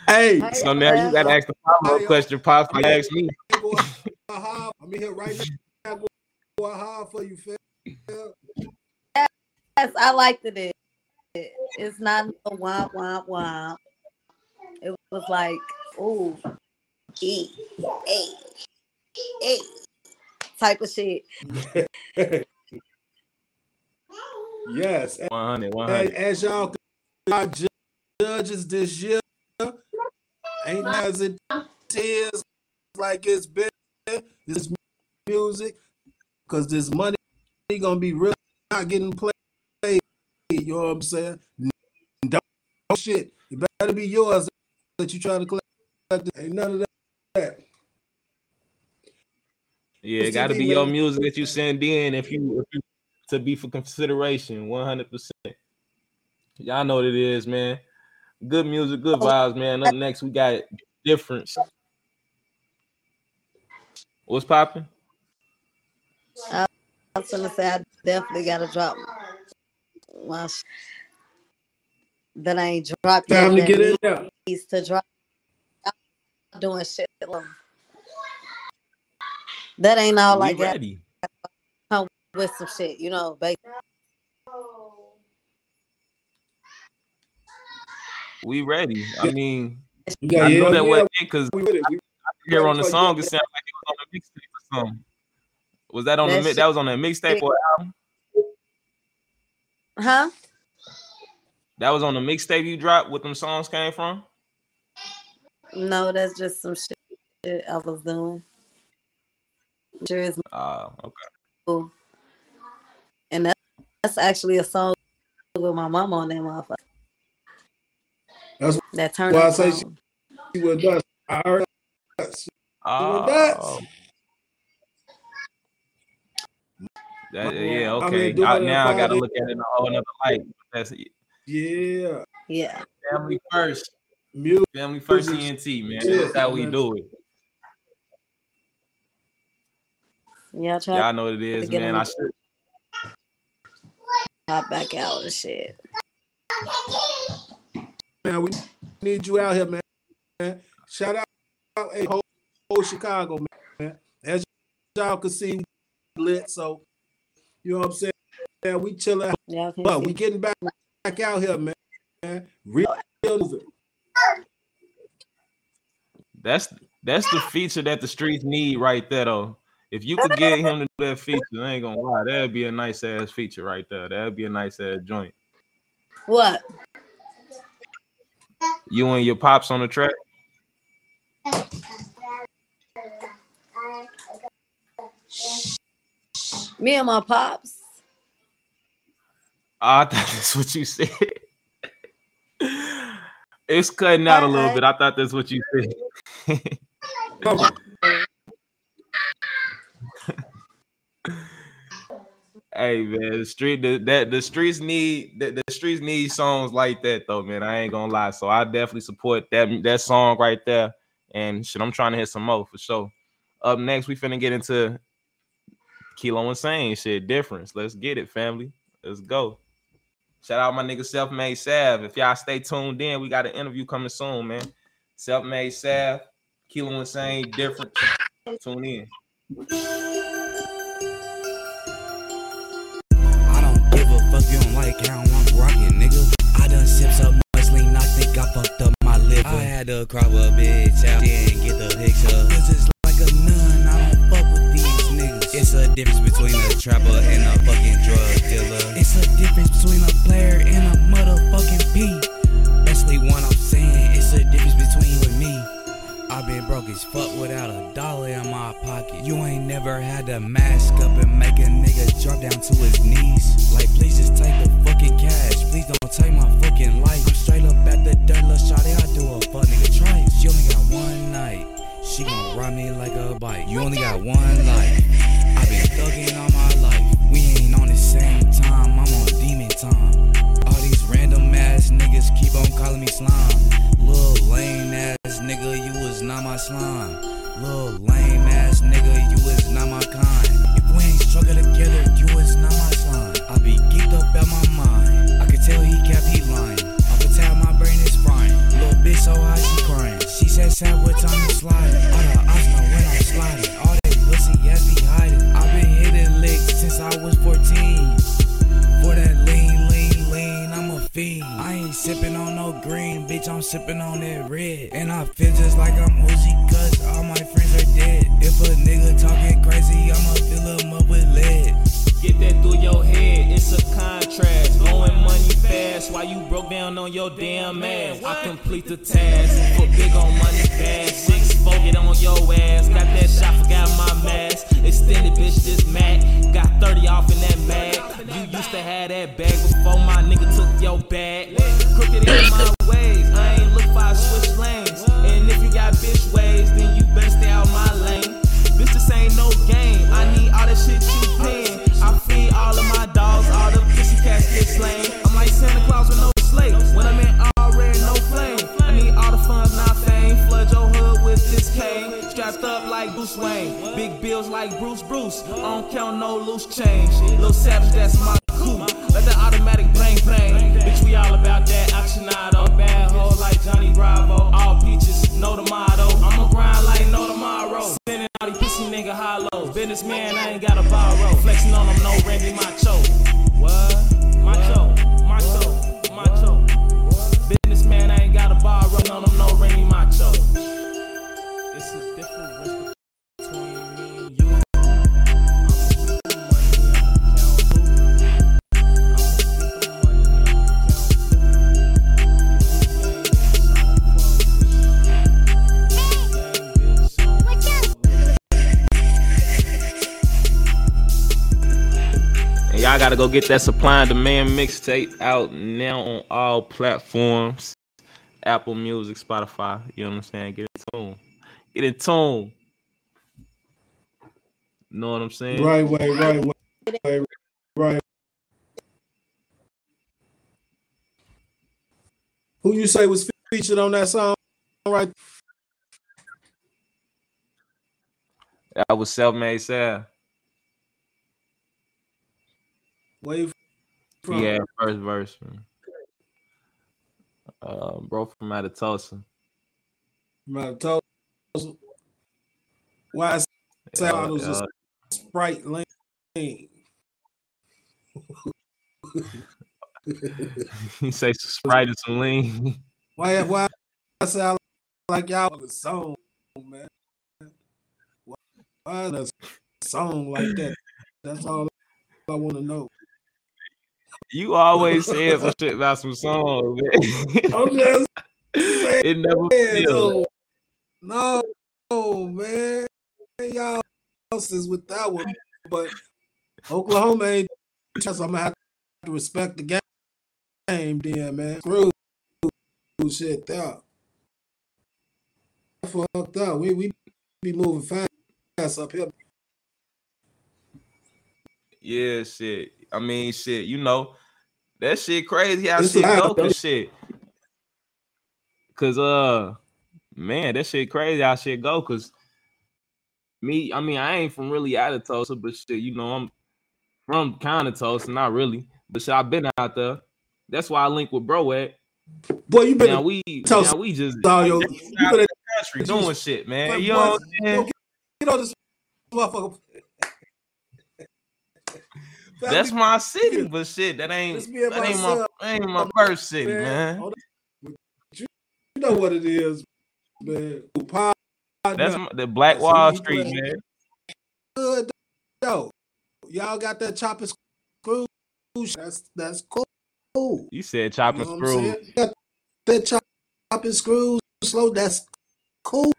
Hey, So now you gotta ask the follow up question, Pops. Like ask me. I'm in here right now. Going hard for you, fam. Yes, I liked it. It's not no womp womp womp. It was like, ooh, e, a, a type of shit. Yes. 100, 100. as y'all can- our ju- judges this year, ain't as it is like it's been. This music, because this money gonna be real not getting played. You know what I'm saying? Don't, don't shit. It better be yours that you trying to collect. Ain't none of that. Yeah, it got to be your music that you send in if you, if you to be for consideration. One hundred percent. Y'all know what it is, man. Good music, good oh. vibes, man. Up next, we got difference. What's popping? I was gonna say I definitely gotta drop my sh- that I ain't dropped yet. Time to get in there. Needs to drop. I'm doing shit. Um, that ain't all We I got. ready. Come with some shit, you know, baby. We ready. I mean, Yeah, I yeah, knew that yeah. was it because We with it. We- here on the song, it sounded like it was on the mixtape or something. Was that on the That mi- shit- that was on the mixtape or album? Huh? That was on the mixtape you dropped. What them songs came from? No, that's just some shit I was doing. Sure is Uh, okay. cool. And that, that's actually a song with my mom on that motherfucker. That's That turn why I say she, she was nuts. I heard that. She was Oh, that, yeah, I'm okay. I- now I got to look at it in a whole another light. That's Yeah. Yeah. family first. Music. Family first Music. ENT, man. Yeah, That's how we do it. Yeah, I try Y'all know what it is, man. I should. Hop back out and shit. Man, we need you out here, man. Shout out, out hey, whole, whole Chicago, man. As y'all can see, we lit. So, you know what I'm saying? Yeah, we chilling. Y'all But see. we getting back, back out here, man. Real, real moving. That's that's the feature that the streets need right there, though. If you could get him to do that feature, I ain't gonna lie, that'd be a nice ass feature right there. That'd be a nice ass joint. What? You and your pops on the track. Me and my pops. Oh, I thought that's what you said. it's cutting out a little uh-uh. bit. I thought that's what you said. Hey man, the street the, that the streets need the, the streets need songs like that though, man. I ain't gonna lie. So I definitely support that that song right there. And shit, I'm trying to hit some more for sure. Up next, we finna get into Kilo Insane, shit, difference. Let's get it, family. Let's go. Shout out my nigga Self-Made Sav. If y'all stay tuned in, we got an interview coming soon, man. Self-Made Sav, Kilo Insane, different. Tune in. I done sip so I think I fucked up my liver. I had to crop a bitch out and get the picture. Cause it's like a nun, I don't fuck with these niggas. It's a difference between a trapper and a fucking drug dealer. It's a difference between a player and a I've been broke as fuck without a dollar in my pocket. You ain't never had to mask up and make a nigga drop down to his knees. Like, please just take the fucking cash. Please don't take my fucking life. I'm straight up at the dirt, little shawty. I do a fuck nigga try. She only got one night. She gon' ride me like a bike. You only got one life. I've been thugging all my life. We ain't on the same time. I'm on demon time. All these random ass niggas keep on calling me slime. Little lame ass nigga, you not my slime. Little lame ass nigga, you was not my kind. If we ain't struggle together, you was not my slime. I be geeked up out my mind. I can tell he kept he lying. I can tell my brain is frying. Little bitch so high she crying. She said sad what time you sliding. All the eyes know when I'm sliding. Fiend. I ain't sipping on no green, bitch, I'm sipping on that red. And I feel just like I'm Uzi, cause all my friends are dead. If a nigga talking crazy, I'ma fill him up with lead. Get that through your head, it's a contrast. Blowing money fast while you broke down on your damn ass. I complete the task, put big on money fast. Six get on your ass. Got that shot, forgot my mask. Extended bitch, this Mac. Got 30 off in that mag. You used to have that bag before my nigga took your bag. Crooked in my ways, I ain't look for I switch lanes. And if you got bitch ways, then you better stay out my lane. Bitch, this ain't no game. I need all that shit you paying. I feed all of my dogs, all the pussy cats get slain. I'm like Santa Claus with no sleigh. When I'm in Bruce Wayne. Big bills like Bruce Bruce. I don't count no loose change. Little savage, that's my coup. Let the automatic bang bang. Bitch, we all about that actionado. Bad hoe like Johnny Bravo. All peaches, know the motto. I'ma grind like no tomorrow. Sending all these pussy nigga hollows. Businessman, I ain't gotta borrow. Flexing on them, no Randy Macho. What? Gotta go get that supply and demand mixtape out now on all platforms. Apple Music, Spotify. You understand? Get in tune. Get in tune. Know what I'm saying? Right way, right way, right, right. Who you say was featured on that song? Right. That was self-made Sam. Wave from Yeah, first verse. man. Uh, bro from out of Tulsa. my toes. Why I say Yeah, I was just Sprite lane. he say some Sprite and some lean. Why why I sound like y'all on the song, man? Why, why a song like that? That's all I want to know. You always saying some shit about some songs, man. I'm just it never fails. no, no, man. Y'all else is with that one, but Oklahoma ain't. Just I'm gonna have to respect the game, then, man. Screw shit there. Fucked up. We we be moving fast up here. Yeah, shit. I mean, shit. You know that shit crazy how It's shit go, cause shit. Cause uh, man, that shit crazy how shit go, cause me, I mean, I ain't from really out of Tulsa, but shit, you know, I'm from kind of Tulsa, not really, but shit, I've been out there. That's why I link with bro at. Boy, you been now we Tulsa now we just all your- out you the country doing shit, man. But You know what I'm saying? Get, get on this motherfucker. That's my city, but shit, that ain't This me and that ain't my ain't my birth city, man. man. You know what it is, man. That's my, the Black Wall Street, man. good though. Y'all got that chopping screw. That's that's cool. You said chopping You know screw. That chop- chopping screws slow. That's cool.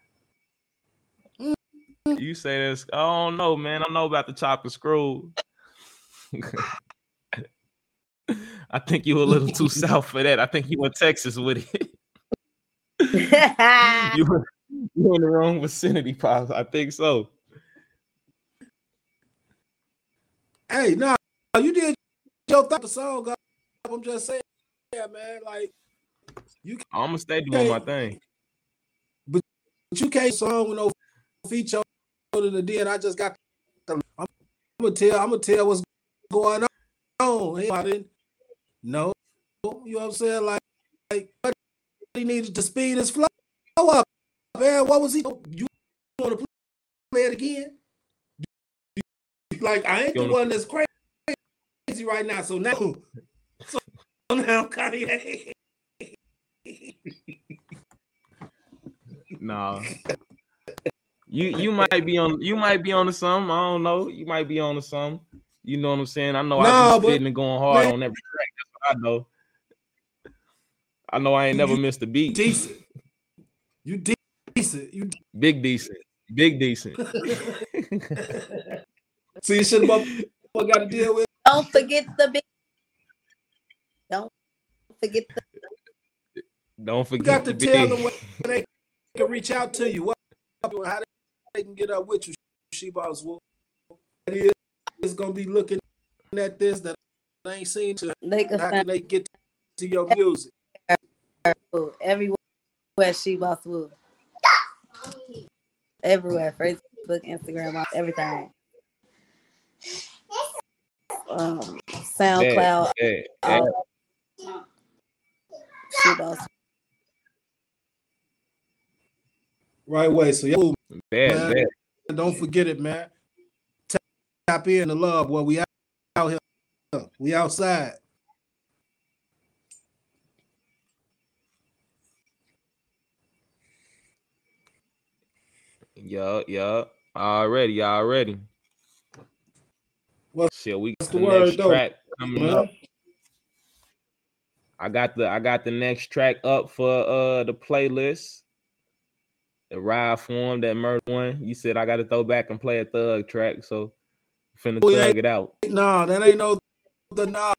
Mm-hmm. You say this. I don't know, man. I don't know about the chopping screw. I think you were a little too south for that. I think you in Texas with it. you, were- you in the wrong vicinity, Pops. I think so. Hey, nah, you did your type of song. God. I'm just saying, yeah, man. Like you, I'm gonna stay doing my thing. but but you can't song with no feature than then. I just got. The, I'm, gonna tell. I'm gonna tell what's going on. Didn't. No, you know what I'm saying? Like, like he needed to speed his flow up. Man, what was he? You want to play it again? Like I ain't the one that's crazy right now. So now, so now Kanye. Nah. You you might be on you might be on to something. I don't know. You might be on to something. You know what I'm saying? I know I Nah, be but- spitting and going hard man- on every track. That's what I know. I know I ain't never missed a beat. Decent. You de- decent. You de- Big decent. Big decent. see shit about what got to deal with. Don't forget the big. Don't forget the. Don't You forget got the to tell big. them where they can reach out to you. What how they can get up with you, she boss. Well, it is it's gonna be looking at this that they ain't seen. To, They can how can they get to your music? Everywhere Where she boss woo. Everywhere, Facebook, Instagram, everything. Um, SoundCloud. Yeah, yeah, all- She boss. Right way. So yeah, Bad, bad. don't forget it, man. Tap, in the love. Well, we out, here. We outside. Yup, yup. Already, already. What- Shit, we got the next though, track coming man? up. I got the I got the next track up for uh the playlist. The ride form, that murder one. You said I gotta throw back and play a thug track, so finna Oh, thug it out. No, that ain't no the no.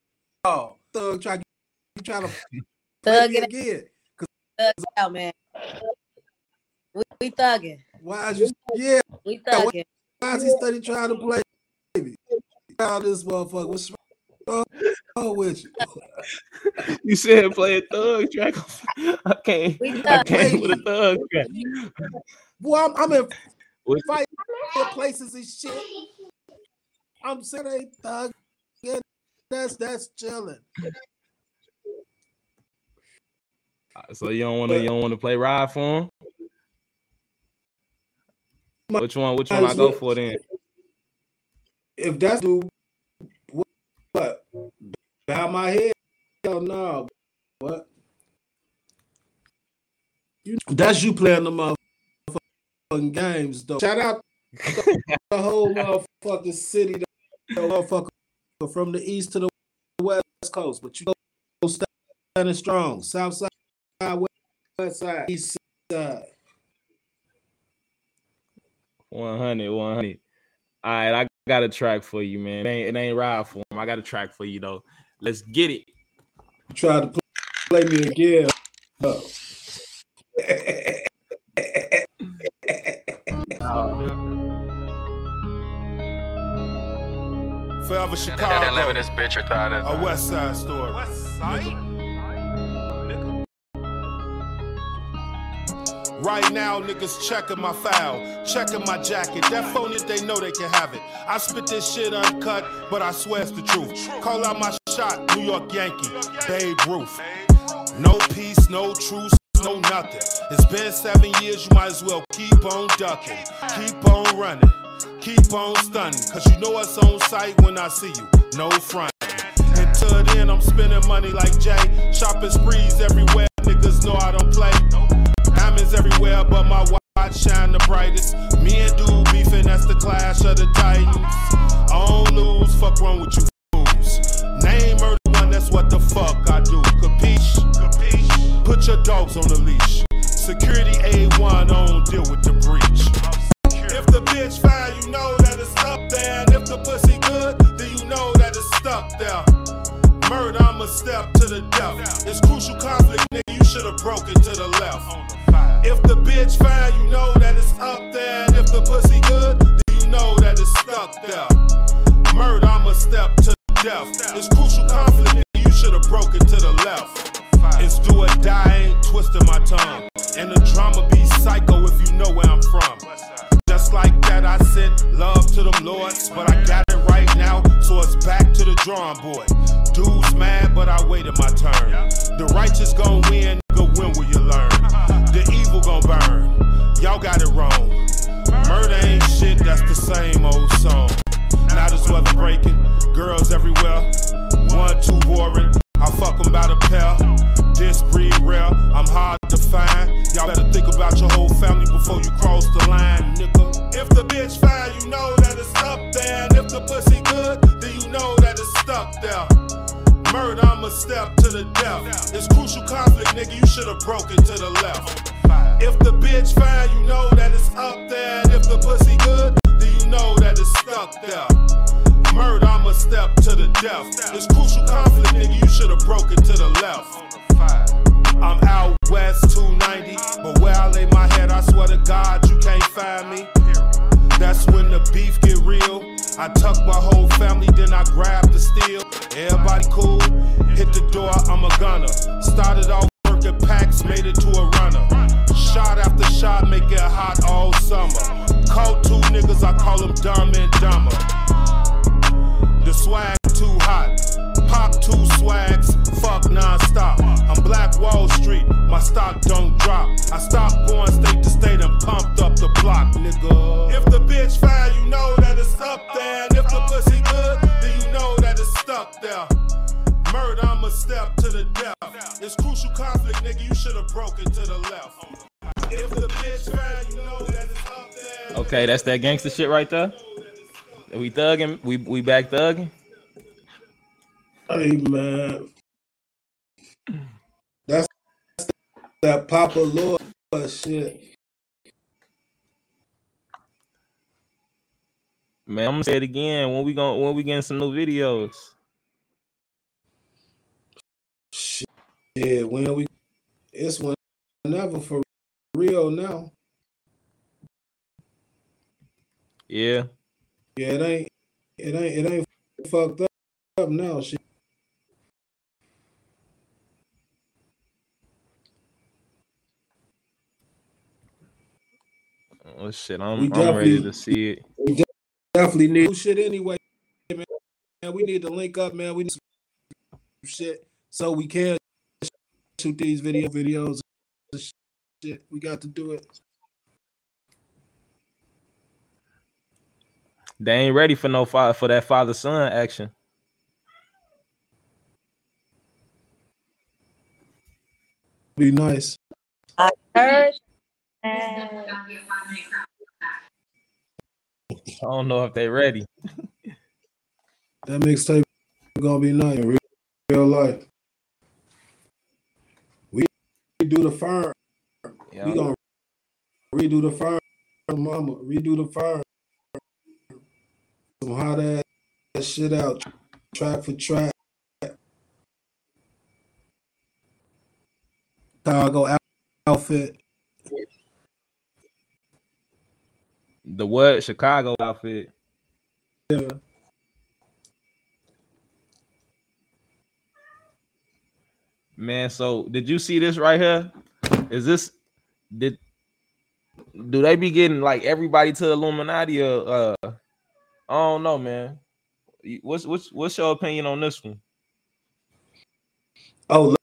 no. Thug try you trying to Thug it again. Thug it out, man. We, we thugging. Why is you yeah? We Yeah, thugging. Why is he study trying to play? Baby? How this motherfucker? What's wrong with you? You said play a thug track. I can't We I thug. can't with a thug track. Boy, I'm, I'm in What- fight places and shit. I'm saying they thug. Yeah, that's that's chilling. Uh, so you don't wanna you don't wanna play ride for him? Which one? Which one I go for then? If that's the what, bow my head, hell no. What? You, that's you playing the motherfucking games though. Shout out the whole motherfucking city, motherfucker from the east to the west coast. But you go standing strong, south side, west side, east side. 100, 100. All right, I got a track for you, man. It ain't, it ain't ride for him. I got a track for you though. Let's get it. Try to play me again. Oh. Forever Chicago. living this bitch or thought A West Side story. Right now, niggas checking my foul, checking my jacket. That phone it, they know they can have it. I spit this shit uncut, but I swear it's the truth. Call out my shot, New York Yankee, Babe Ruth. No peace, no truce, no nothing. It's been seven years, you might as well keep on ducking, keep on running, keep on stunning. Cause you know it's on sight when I see you, no front. Until then, I'm spending money like Jay, shopping sprees everywhere. Niggas know I don't play. Diamonds everywhere, but my watch shine the brightest. Me and dude beefing, that's the clash of the titans. I don't lose, fuck wrong with you fools. Name murder one, that's what the fuck I do. Capiche? Capiche? Put your dogs on the leash. Security A1, I don't deal with the breach. The bitch fine, you know that it's up there. And if the pussy good, then you know that it's stuck there. Murder, I'm a step to the death. It's crucial conflict, nigga. You should've broken to the left. If the bitch fine, you know that it's up there. And if the pussy good, then you know that it's stuck there. Murder, I'm a step to the death. It's crucial conflict, nigga. You should've broken to the left. It's do or die, ain't twisting my tongue. And the drama be psycho if you know where I'm from. Just like that, I sent love to them lords, but I got it right now, so it's back to the drawing board. Dude's mad, but I waited my turn. The righteous gon' win, nigga, when will you learn? The evil gon' burn. Y'all got it wrong. Murder ain't shit, that's the same old song. Now this weather breaking, girls everywhere. One, two boring. I fuck 'em by the pair. This breed rare, I'm hard to find. Y'all better think about your whole family before you cross the line, nigga. If the bitch fine, you know that it's up there. And if the pussy good, then you know that it's stuck there. Murder, I'm a step to the death. It's crucial conflict, nigga. You should've broken to the left. If the bitch fine, you know that it's up there. And if the pussy good, then you know that it's stuck there. Murder, I'm a step to the death. It's crucial conflict, nigga. You should've broken to the left. I'm out west 290, but where I lay my head, I swear to God, you can't find me. That's when the beef get real. I tuck my whole family, then I grab the steel. Everybody cool, hit the door, I'm a gunner. Started off working packs, made it to a runner. Shot after shot, make it hot all summer. Caught two niggas, I call them dumb and dumber. Swag too hot. Pop two swags, fuck non-stop. I'm Black Wall Street, my stock don't drop. I stopped going state to state and pumped up the block, nigga. If the bitch fine, you know that it's up there. And if the pussy good, then you know that it's stuck there. Murder, I'm a step to the death. It's crucial conflict, nigga. You should've broken to the left. If the bitch fine, you know that it's up there. Okay, that's that gangster shit right there. We thugging. We we back thugging. Hey man, that's that Papa Lord shit. Man, I'm gonna say it again. When we going when we getting some new videos? Shit, Yeah, when we, it's whenever for real now. Yeah. Yeah, it ain't, it ain't, it ain't fucked up, up now. Shit. Oh shit, I'm, We I'm ready to see it. We definitely need shit anyway. Man, We need to link up, man. We need shit so we can shoot these video videos. Shit, we got to do it. They ain't ready for no father for that father son action. Be nice. I heard. I don't know if they're ready. That mixtape gonna be nice in real, real life. We do the firm. Yeah. We gonna redo the firm, mama. Redo the firm. Some hot ass shit out, track for track. Chicago out- outfit. The what? Chicago outfit. Yeah. Man, so did you see this right here? Is this did do they be getting like everybody to Illuminati or uh I don't know, man. What's what's what's your opinion on this one? Oh,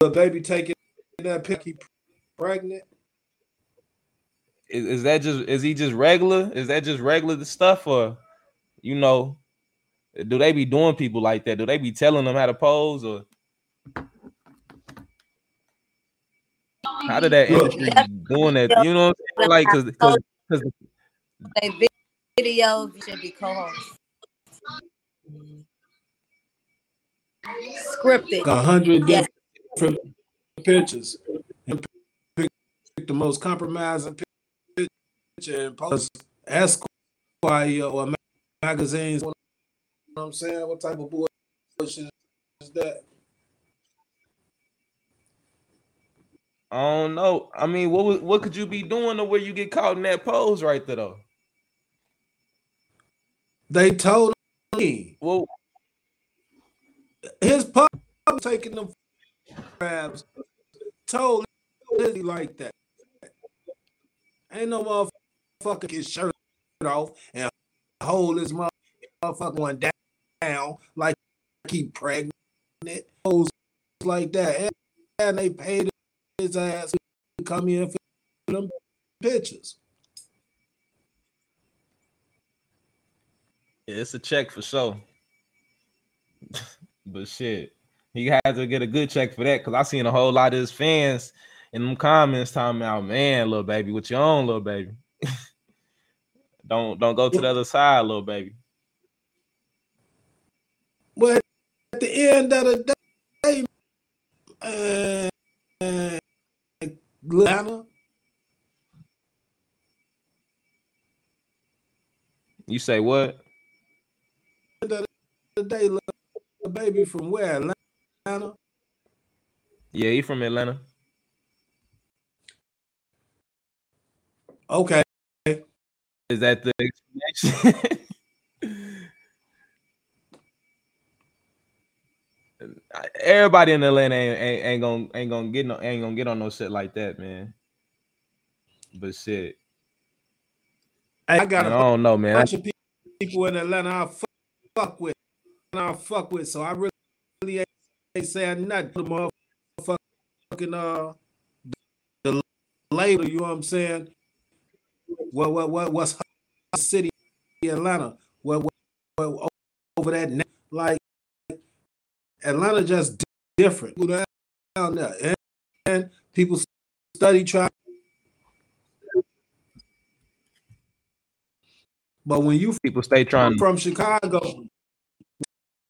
the baby taking that picky pregnant. Is, is that just is he just regular? Is that just regular the stuff or you know do they be doing people like that? Do they be telling them how to pose or how did that industry doing that? You know what I'm saying? Like cause cause, 'cause They vi- videos you should be co-host. Scripted. a hundred Yes. different pictures and pick, pick the most compromising pic- picture and post Esquire or ma- magazines. You know what I'm saying? What type of bullshit is that? I don't know. I mean, what what could you be doing to where you get caught in that pose right there though? They told me. Well, his pub taking them crabs. Told Lizzie like that. Ain't no motherfucker his shirt off and hold his motherfucker one down like he pregnant. Hoes like that. And, and they paid his ass to come in for them pictures. Yeah, it's a check for sure. but shit, he had to get a good check for that because I seen a whole lot of his fans in them comments talking about, man, little baby, with your own little baby. don't don't go to the other side, little baby. But at the end of the day, uh, uh, Atlanta, You say what? The baby from where? Atlanta. Yeah, he from Atlanta. Okay. Is that the explanation? Everybody in Atlanta ain't, ain't, ain't gonna ain't gonna get no ain't gonna get on no shit like that, man. But shit, Hey, I got man, I don't know, man. bunch of people in Atlanta I fuck, fuck with. I fuck with, so I really ain't, ain't saying nothing the motherfucking uh the label. You know what I'm saying? What what what what's her city, Atlanta? What what, what over that na- like Atlanta just different. Down there, and, and people study try. But when you people stay trying from Chicago,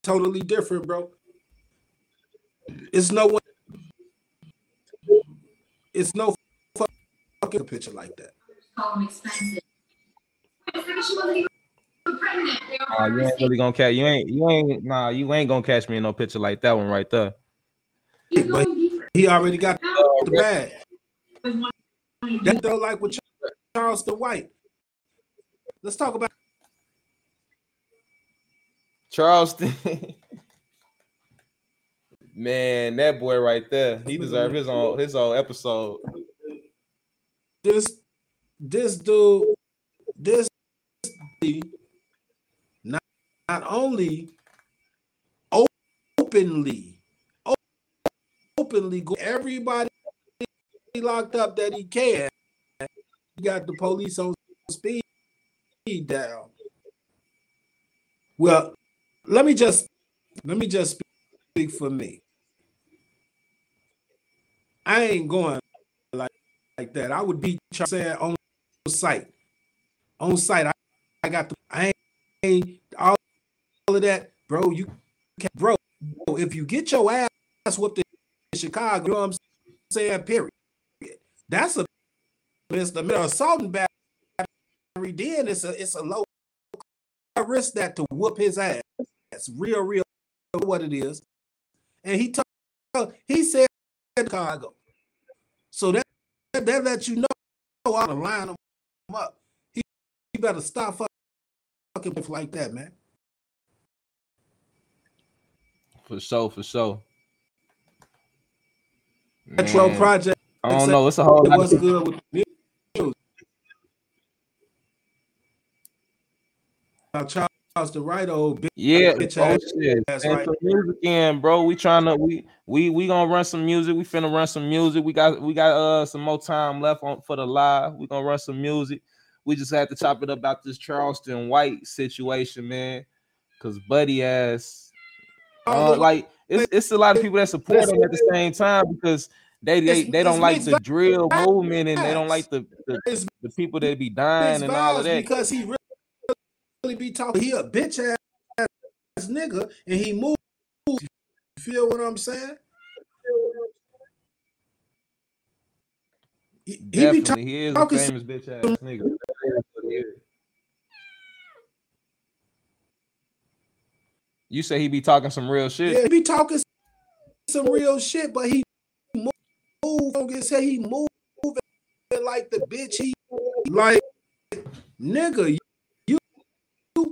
totally different, bro. It's no one. It's no fu- fucking picture like that. Uh, you ain't really gonna catch you ain't you ain't nah you ain't gonna catch me in no picture like that one right there. But he already got the bag. That though, like with Charleston White. Let's talk about Charleston. Man, that boy right there, he deserved his own his own episode. this. This dude, this not, not only openly, openly go everybody locked up that he can. He got the police on speed down. Well, let me just let me just speak for me. I ain't going like like that. I would be say on site. On site, I, I got the I ain't, all, all of that, bro. You can bro, if you get your ass whooped in Chicago, you know what I'm saying? Period. That's a misdemeanor assault and battery. Then it's a it's a low risk that to whoop his ass. That's real, real what it is. And he told he said Chicago. So that that lets you know I'm gonna line up. He, he better stop fucking with like that, man. For so, for so. Metro man. project. I don't know. It's a whole. What's good with the news? Charleston White, old bitch. Yeah, bitch oh shit. right. music in, bro. We trying to we we we gonna run some music. We finna run some music. We got we got uh some more time left on for the live. We gonna run some music. We just had to chop it up about this Charleston White situation, man. Cause buddy ass, uh, like it's, it's a lot of people that support him at the same time because they they, they don't like the drill movement and they don't like the the, the people that be dying and all of that. because he really, really be talking. He a bitch ass, ass nigga, and he moves. You feel what I'm saying? He, he be Definitely, he is a famous bitch ass nigga. That is what he is. You say he be talking some real shit. Yeah, he be talking some real shit, but he move. Don't get say he moving like the bitch he like, nigga.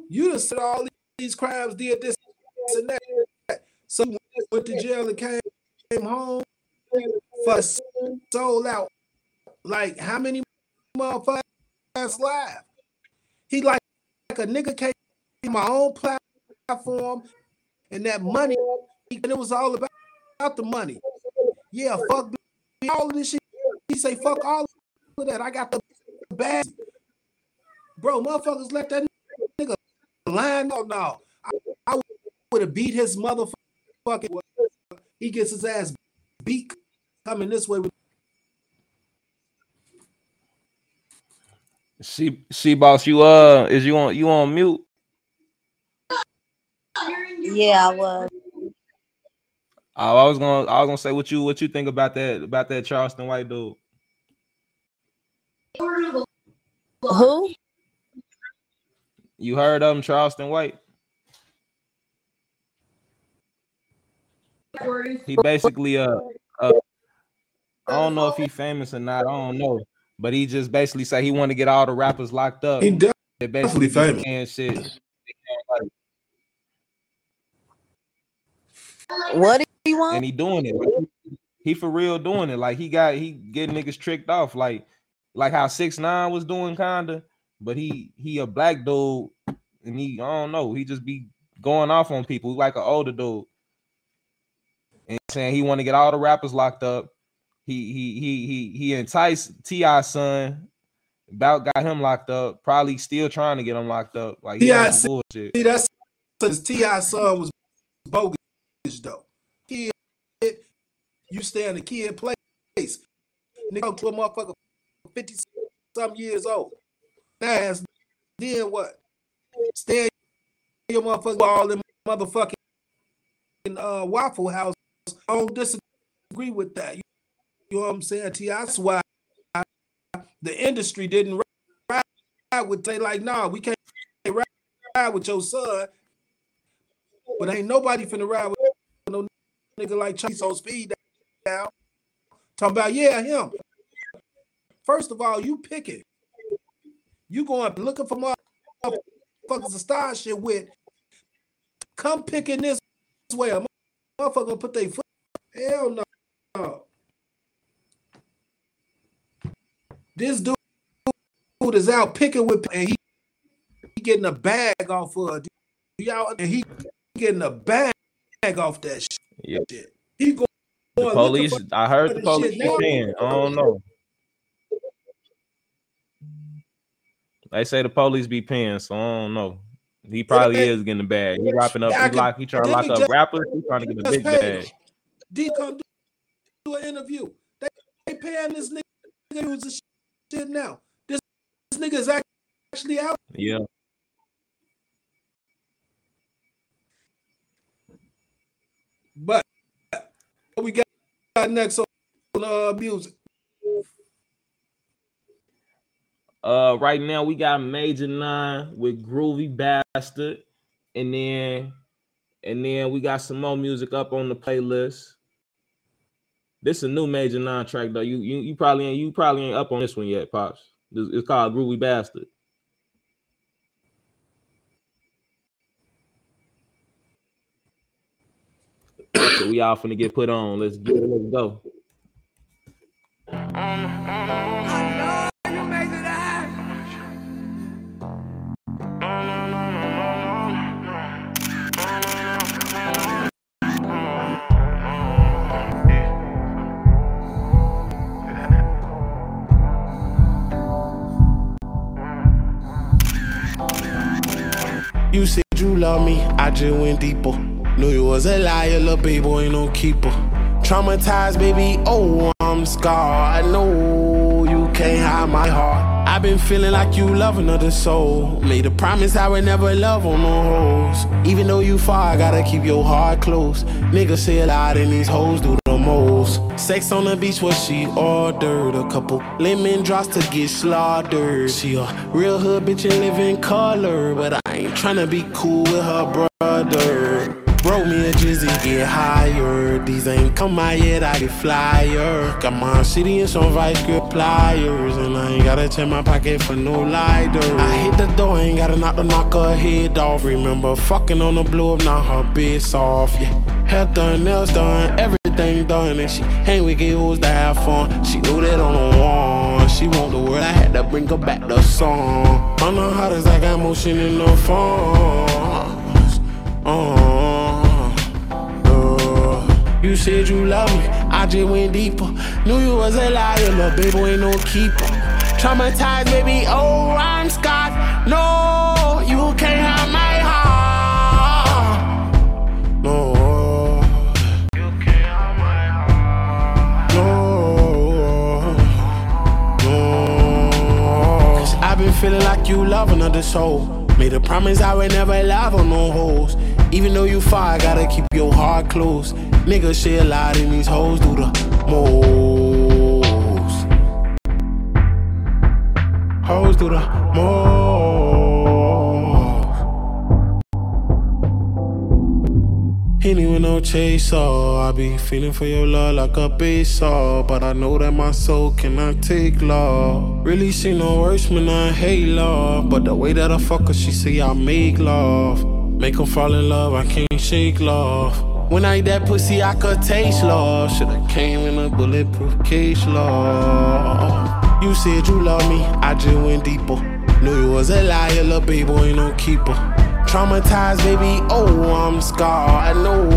You you said all these crimes, did this, and that. So you went to jail and came, came home for sold out. Like how many motherfuckers live? He like, like a nigga came my own platform and that money, and it was all about, about the money. Yeah, fuck all of this shit. He say fuck all of that. I got the bag. Bro, motherfuckers let that line. No, no. I, I would have beat his motherfucking. He gets his ass beat coming this way with She she boss you uh is you on you on mute? Yeah, I was. Oh, I was gonna I was gonna say what you what you think about that about that Charleston White dude. Who? You heard of him, Charleston White? He basically uh, uh I don't know if he famous or not, I don't know. But he just basically said he want to get all the rappers locked up. He def- They basically definitely and shit. What do you want? and he doing it. Like, he for real doing it. Like he got he getting niggas tricked off. Like like how six nine was doing kinda, but he he a black dude and he I don't know. He just be going off on people like an older dude. And saying he want to get all the rappers locked up. He he he he he enticed T.I. son. About got him locked up. Probably still trying to get him locked up. Like T.I. bullshit. See, that's because T.I. son was bogus, though. Kid, you stay in the kid place. Nigga, to a motherfucker 50 some years old. That's then what? Stay in your motherfucker all in motherfucking uh, Waffle House. I don't disagree with that. You, know what I'm saying? T.I. That's why the industry didn't ride, with say like, nah, we can't ride, with your son. But ain't nobody finna ride with no nigga like Chase on speed down. Talking about, yeah, him. First of all, you pick it. You going looking for motherfuckers to start shit with. Come picking this way. A motherfucker gonna put their foot. Hell no. This dude is out picking with and he, he getting a bag off of y'all and he getting a bag off that shit. Yeah. He going The police, I heard the police saying, I don't know. They say the police be paying, so I don't know. He probably they- is getting the bag. He wrapping up, Yeah, he can- lock, he trying to lock up just- rappers. He trying to get a big paid bag. D come do, do an interview. They, they paying this nigga who's a shit now. This, this nigga is actually out. Yeah. But what we got next on uh, music. Uh, right now we got Major Nine with Groovy Bastard, and then and then we got some more music up on the playlist. This is a new Major Nine track though. You you you probably ain't you probably ain't up on this one yet, pops. It's called Groovy Bastard. So we all finna get put on. Let's get it. Let's go. You said you love me, I just went deeper. Knew you was a liar, little baby, boy, ain't no keeper. Traumatized, baby, oh, I'm scarred. I know you can't hide my heart. I've been feeling like you love another soul. Made a promise I would never love on no hoes. Even though you far, I gotta keep your heart close. Niggas say a lot and these hoes do the most. Sex on the beach, what she ordered. A couple lemon drops to get slaughtered. She a real hood bitch and live in color. But I ain't tryna be cool with her brother. Broke me a Jizzy get higher. These ain't come out yet, I get flyer. Got my city and some vice grip pliers. And I ain't gotta check my pocket for no lighter. I hit the door, ain't gotta knock the knock her head off. Remember fucking on the blue up, now her bitch off. Yeah, hair done, nails done, everything done. And she hang with girls to have fun. She knew that on the wall. She want the world, I had to bring her back the song. On the hottest, I got motion in the phone. Uh, uh, you said you love me, I just went deeper. Knew you was a liar, but baby ain't no keeper. Traumatized, baby, oh, I'm scarred. No, you can't have my feeling like you love another soul. Made a promise I would never love on no hoes. Even though you far, I gotta keep your heart closed. Niggas share a lot and these hoes do the most. Hoes do the most. Henny with no chaser. Oh, I be feeling for your love like a baseball. Oh. But I know that my soul cannot take love. Really see no worse when I hate love. But the way that I fuck her, she say I make love. Make her fall in love, I can't shake love. When I eat that pussy, I could taste love. Shoulda came in a bulletproof case, love. You said you love me, I just went deeper. Knew you was a liar, little baby, ain't no keeper. Traumatized, baby, oh, I'm scarred. I know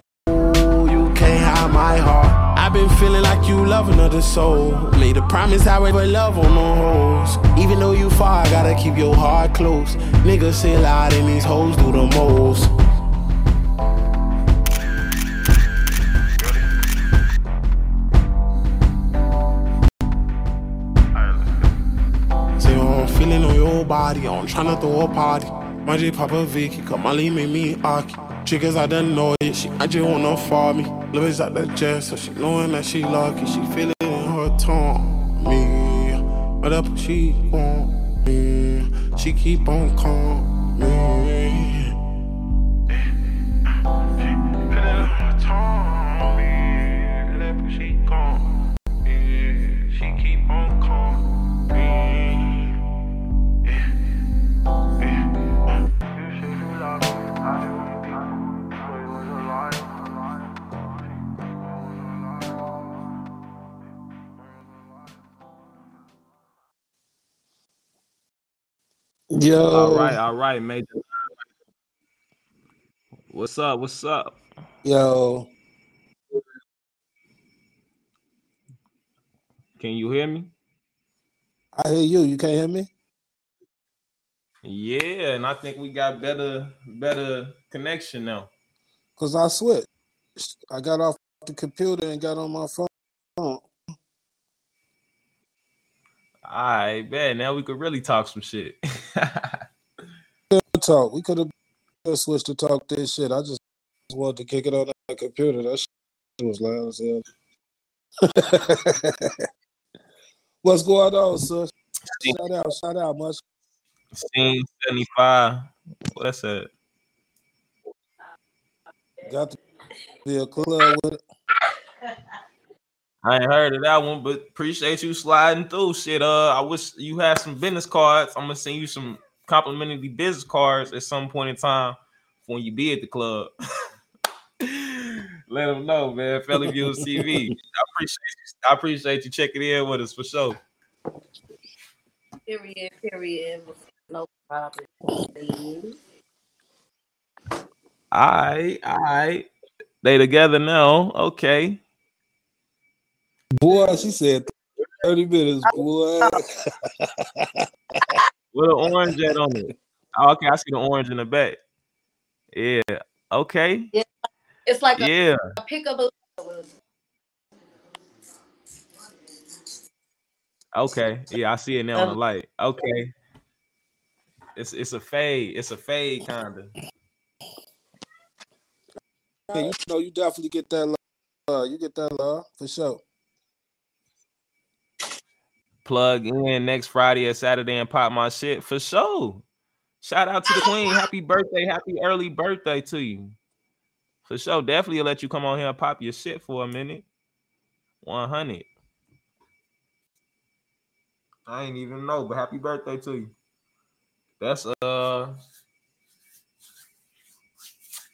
you can't hide my heart. I've been feeling like you love another soul. Made a promise I would put love on no hoes. Even though you far, I gotta keep your heart close. Niggas say lot and these hoes do the most. Say oh, I'm feeling on your body, I'm tryna throw a party. My J Papa Vicky, cause my lean made me arky. Triggers I done know it, she I just wanna fall me. Louis at the jet, so she knowing that she lucky. She feel it in her tongue. Me, but up she want me. She keep on calling me. Yo. All right, all right, Major. What's up? What's up? Yo. Can you hear me? I hear you. You can't hear me? Yeah, and I think we got better better connection now. Cause I switched. I got off the computer and got on my phone. All right, man. Now we could really talk some shit. Talk. We could have switched to talk this shit. I just wanted to kick it on the computer. That shit was loud as hell. What's going on, sir? Shout out, shout out, much. Scene 75. What that's it? Got to be a club with it. I ain't heard of that one, but appreciate you sliding through. Shit, uh, I wish you had some business cards. I'm gonna send you some complimentary business cards at some point in time when you be at the club. Let them know, man. Felly Views TV. I appreciate you. I appreciate you checking in with us for sure. Period, period. No problem. All right, all right. They together now. Okay. Boy, she said 30 minutes, boy. With an orange at on it. Oh, okay, I see the orange in the back. Yeah. Okay. Yeah. It's like a, Yeah. a pickup. Okay. Yeah, I see it now on the Um, light. Okay. It's it's a fade. It's a fade kind of. Yeah, you know, you definitely get that love. Uh, you get that love for sure. Plug in next Friday or Saturday and pop my shit for sure. Shout out to the queen. Happy birthday. Happy early birthday to you. For sure. Definitely let you come on here and pop your shit for a minute. 100. I ain't even know, but happy birthday to you. That's uh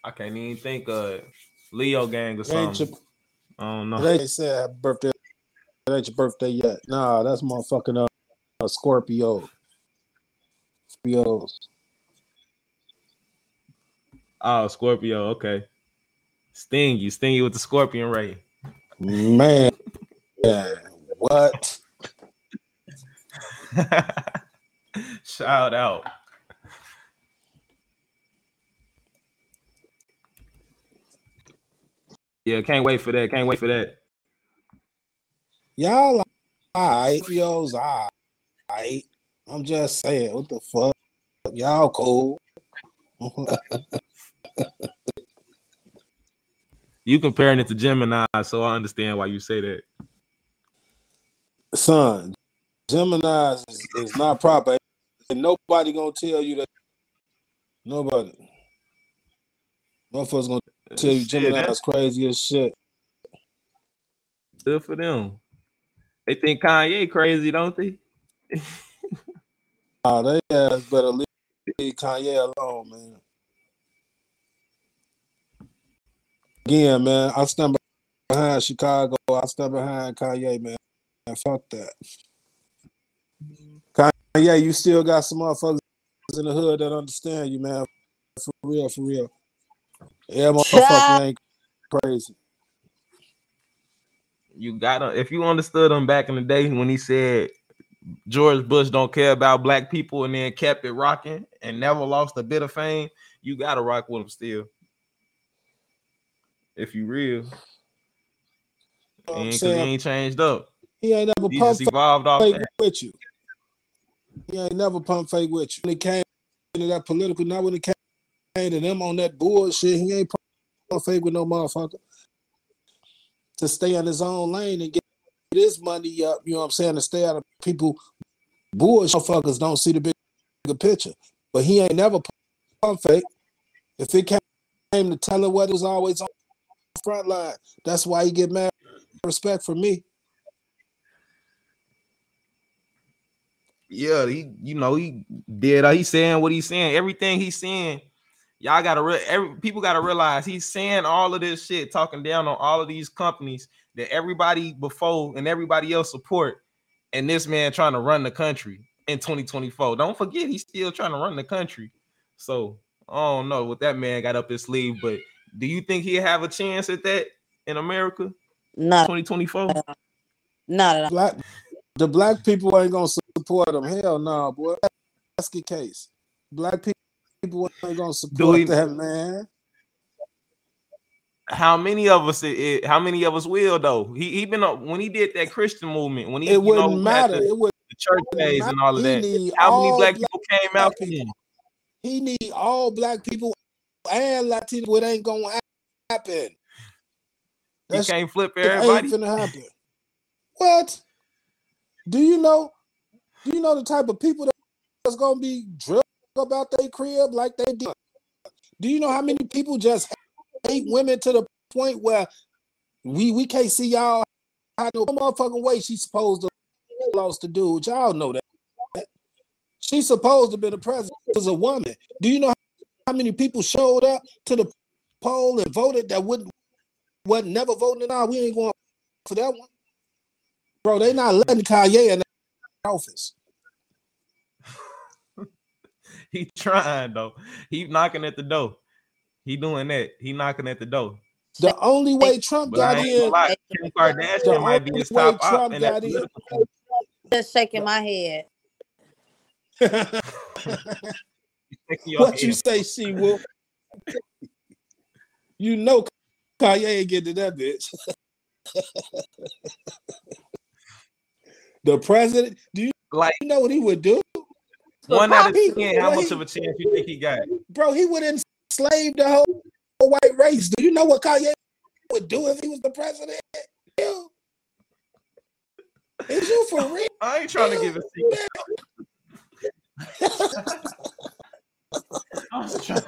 I can't even think of Leo gang or something. I don't know. They said happy birthday. It ain't your birthday yet. Nah, that's motherfucking uh, uh Scorpio. Scorpios. Oh, Scorpio. Okay. Sting you. Sting you with the scorpion ray. Man, yeah, what? Shout out. Yeah, can't wait for that. Can't wait for that. Y'all alright, Scorpios alright. I'm just saying, what the fuck? Y'all cool. You comparing it to Gemini, so I understand why you say that. Son, Gemini is, is not proper. And nobody gonna tell you that. Nobody. Motherfuckers gonna tell you Gemini is crazy as shit. Good for them. They think Kanye crazy, don't they? Oh, they ass better leave Kanye alone, man. Again, man, I stand behind Chicago. I stand behind Kanye, man. Man, fuck that. Kanye, you still got some motherfuckers in the hood that understand you, man. For real, for real. Yeah, motherfucker ain't crazy. You gotta if you understood him back in the day when he said George Bush don't care about black people and then kept it rocking and never lost a bit of fame, you gotta rock with him still. If you real. And cause he ain't changed up. He ain't never He pumped evolved off fake that. with you. He ain't never pumped fake with you. When it came to that political, not when it came to them on that bullshit, he ain't pumped fake with no motherfucker. To stay in his own lane and get his money up, you know what I'm saying? To stay out of people bullshit motherfuckers don't see the big- bigger picture. But he ain't never fake. If it came to tell her what was always on the front line. That's why he get mad respect for me. Yeah, he you know he did uh, he's saying what he's saying. Everything he's saying, y'all gotta re- every people gotta realize he's saying all of this shit, talking down on all of these companies that everybody before and everybody else support, and this man trying to run the country in 2024. Don't forget he's still trying to run the country. So I don't know what that man got up his sleeve, but do you think he'll have a chance at that in America? Not 2024. Not at all. Black, the black people ain't gonna support him. Hell no, boy. Basket case. Black pe- people ain't gonna support we- that man. How many of us? It, it- how many of us will though? He he been up when he did that Christian movement when he It wouldn't know, matter. the, It would the church days and all of that. He How many black black people came out for him? He need all black people and Latino. It ain't gonna happen. He That can't flip shit ain't everybody. finna happen. What? Do you know? Do you know the type of people that's gonna be drilled about their crib like they did? Do you know how many people just hate women to the point where we we can't see y'all how no motherfucking way she's supposed to lost the dude? Y'all know that. She's supposed to be the president as a woman. Do you know how many people showed up to the poll and voted that wouldn't wasn't never voting it out? We ain't going for that one. Bro, they not letting Kanye in the office. He trying though. He knocking at the door. He doing that. He knocking at the door. The only way Trump But got in, lie, Kim Kardashian the might be his top Trump in got in, Just shaking my head. Shaking your what you say, she will. You know Kanye ain't getting to that bitch. the president, do you like you know what he would do? One out of He- ten, how much he- of a chance you think he got? bro, he would enslave the whole white race. Do you know what Kanye would do if he was the president? Ew. Is you for real? I ain't trying to give a secret.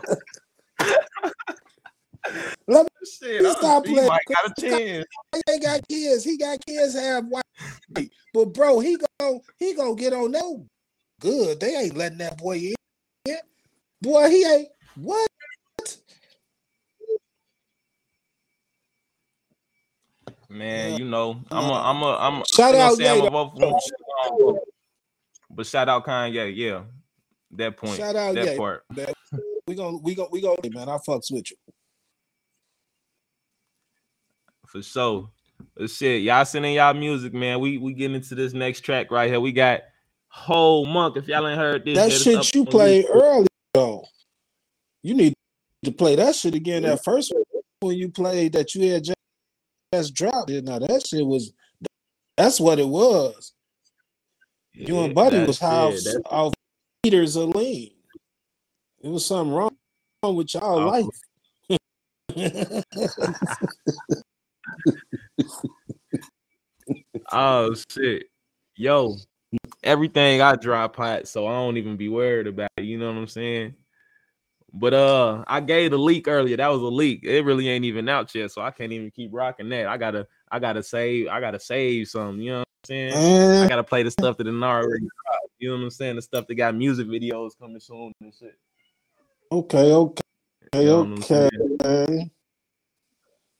Let me Shit, I stop he playing. might got a chance. He got kids. He got kids half white. But bro, he go he gonna get on that good. They ain't letting that boy in. Boy, he ain't what? Man, you know, I'm a, I'm a, I'm. A, Shout I'm out say I'm a vote for him. But shout out Kanye, yeah. That point, Shout out that Ye. part. That- We gonna we gonna we gonna man. I fucks with you. for sure. But shit, y'all sending y'all music, man. We we getting into this next track right here. We got whole month. If y'all ain't heard this, That shit you played early though. You need to play that shit again. That first one when you played that you had just, dropped it. Now that shit was that's what it was. you and Buddy was high off, it. That's- off meters of lean. It was something wrong with y'all Off life. Oh shit, yo, everything I drop hot, so I don't even be worried about it. You know what I'm saying? But uh, I gave the leak earlier. That was a leak. It really ain't even out yet, so I can't even keep rocking that. I gotta, I gotta save, I gotta save some. You know what I'm saying? I gotta play the stuff that didn't already dropped. You know what I'm saying? The stuff that got music videos coming soon and shit. Okay, okay, You know okay.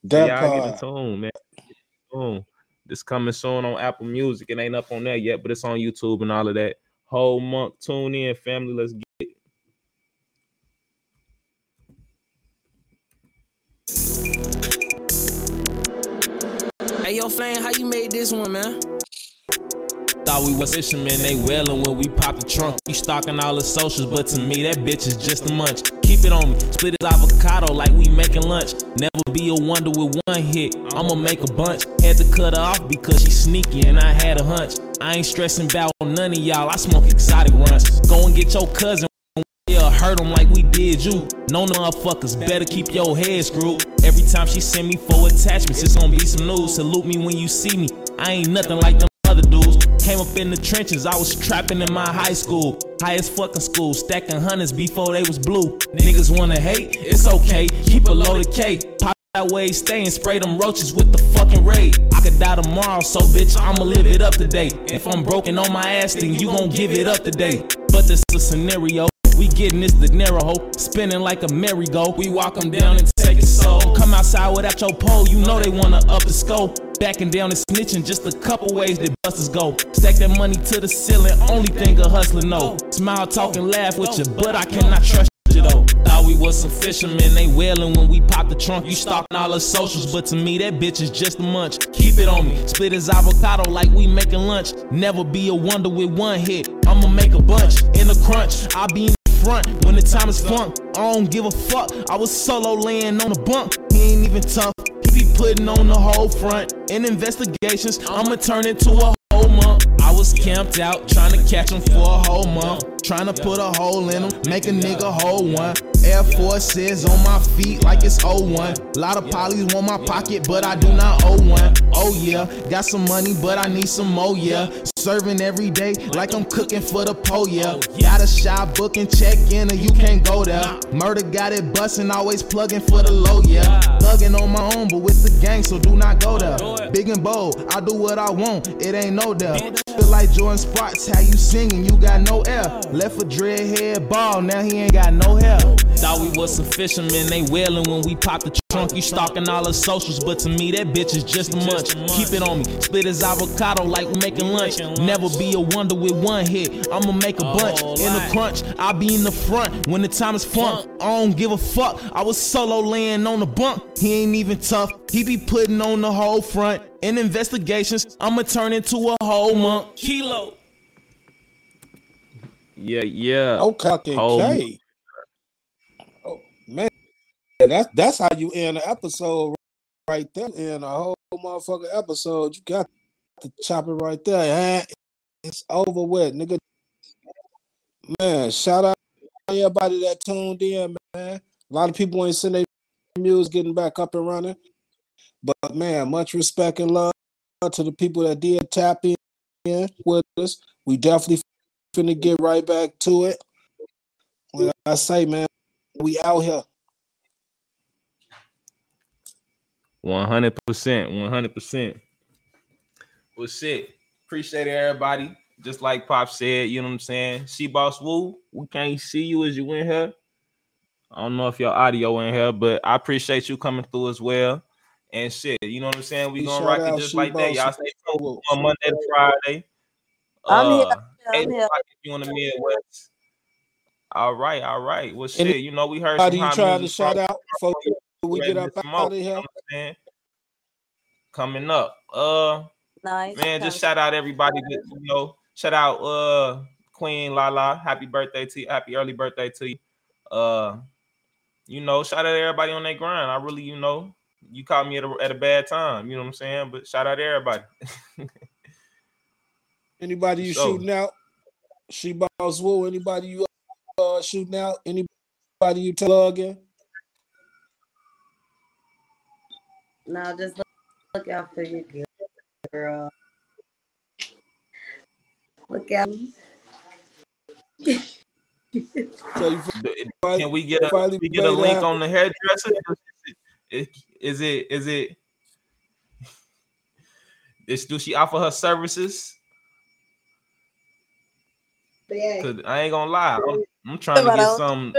That yeah, I get part. tune, man. Boom. This coming soon on Apple Music. It ain't up on there yet, but it's on YouTube and all of that. Whole month, tune in, family. Let's get it. Hey, yo, Flame, how you made this one, man? Thought we was fishermen, they wailing when we pop the trunk. You stalking all the socials, but to me, that bitch is just a munch. Keep it on me, split his avocado like we making lunch. Never be a wonder with one hit, I'ma make a bunch. Had to cut her off because she sneaky and I had a hunch. I ain't stressing about none of y'all, I smoke exotic runs. Go and get your cousin. Yeah, hurt them like we did you. No motherfuckers, better keep your head screwed. Every time she send me for attachments, it's gonna be some news. Salute me when you see me. I ain't nothing like them up in the trenches, I was trapping in my high school. Highest fucking school, stacking hundreds before they was blue. Niggas wanna hate, it's okay. Keep a loaded K. Pop that way, stay and spray them roaches with the fucking raid. I could die tomorrow, so bitch, I'ma live it up today. If I'm broken on my ass, then you gon' give it up today. But this is a scenario. We getting this hoe, spinning like a merry-go. We walk them down and take it slow. Come outside without your pole, you know they wanna up the scope. Backing down and snitching, just a couple ways that busters go. Stack that money to the ceiling, only thing a hustler know. Smile, talk, and laugh with you, but I cannot trust you though. Thought we was some fishermen, they wailing when we pop the trunk. You stalking all the socials, but to me that bitch is just a munch. Keep it on me, split his avocado like we making lunch. Never be a wonder with one hit, I'ma make a bunch. In the crunch, I be front when the time is funk. I don't give a fuck, I was solo laying on the bunk. He ain't even tough, he be putting on the whole front. In investigations, I'ma turn into a whole month. I was camped out, trying to catch him for a whole month. Trying to put a hole in him, make a nigga whole one. Air Forces on my feet like it's 01. Lot of polys want my pocket, but I do not owe one. Oh yeah, got some money, but I need some more, yeah. Serving every day like I'm cooking for the pole, yeah. Got a shop booking, check in, or you can't go there. Murder got it busting, always plugging for the low, yeah. Thugging on my own, but with the gang, so do not go there. Big and bold, I do what I want, it ain't no doubt. Feel like Jordin Sparks, how you singing, you got no air. Left a dreadhead ball, now he ain't got no hair. Thought we was some fishermen, they wailing when we pop the trunk. You stalking all the socials, but to me that bitch is just a munch. Keep it on me, split his avocado like we making lunch. Never be a wonder with one hit, I'ma make a bunch. In the crunch, I'll be in the front when the time is funk. I don't give a fuck, I was solo laying on the bunk. He ain't even tough, he be putting on the whole front. In investigations, I'ma turn into a whole monk. Kilo. Yeah, yeah. Okay, Whole- okay. Oh man, that's that's how you end an episode right there. In a whole motherfucking episode, you got to chop it right there. It's over with, nigga. Man, shout out to everybody that tuned in, man. A lot of people ain't seen their music getting back up and running. But man, much respect and love to the people that did tap in with us. We definitely finna get right back to it. Like I say, man, we out here. One hundred percent, one hundred percent. Well, shit. Appreciate it, everybody. Just like Pop said, you know what I'm saying. She boss woo. We can't see you as you in here. I don't know if your audio in here, but I appreciate you coming through as well. And shit, you know what I'm saying. We gonna rock it just like that. Y'all stay tuned Woo. on Monday to Friday. I'm here. Uh, I'm eight here. o'clock if you in the Midwest. All right, all right. Well, shit, you know we heard some Anybody you hot trying to shout out before we Ready get up some out more, of you know here? what Coming up. Uh Nice. man, just shout out everybody that you know. Shout out uh Queen Lala. Happy birthday to you. Happy early birthday to you. Uh you know, shout out everybody on that grind. I really, you know, you caught me at a, at a bad time, you know what I'm saying? But shout out to everybody. Anybody you So- shooting out? She boss woo. Anybody you uh shooting out? Anybody you plugging? No, just look, look out for your girl. Look out. So you Can we get a finally we get a link happen. on the hairdresser? Is it is it is it is do she offer her services? Yeah. Cause I ain't gonna lie, I'm, I'm trying to Right get on some.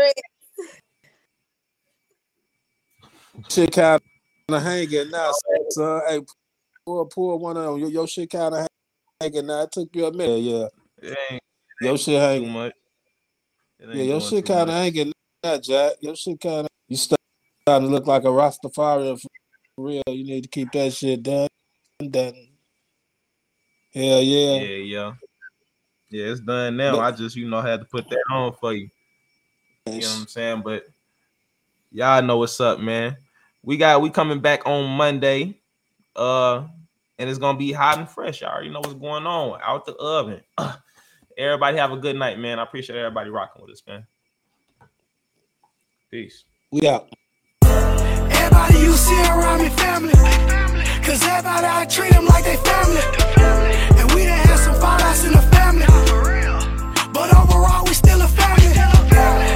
shit kind of hanging now, son. Hey, pull, pull one of them. Your, your shit kind of hanging now. It took you a minute. Yeah, It ain't, your shit too hanging. much. Ain't Yeah, your doing shit kind of hanging now, Jack. Your shit kind of. You starting to look like a Rastafarian for real. You need to keep that shit done. Done. Hell yeah. Yeah, yeah, yeah. It's done now. But- I just you know had to put that on for you. You know what I'm saying? But y'all know what's up, man. We got we coming back on Monday. Uh and it's gonna be hot and fresh. Y'all already know what's going on out the oven. everybody have a good night, man. I appreciate everybody rocking with us, man. Peace. We out. Everybody you see around me family. Cause everybody I treat them like they family. And we done in the family. But overall, we still a family.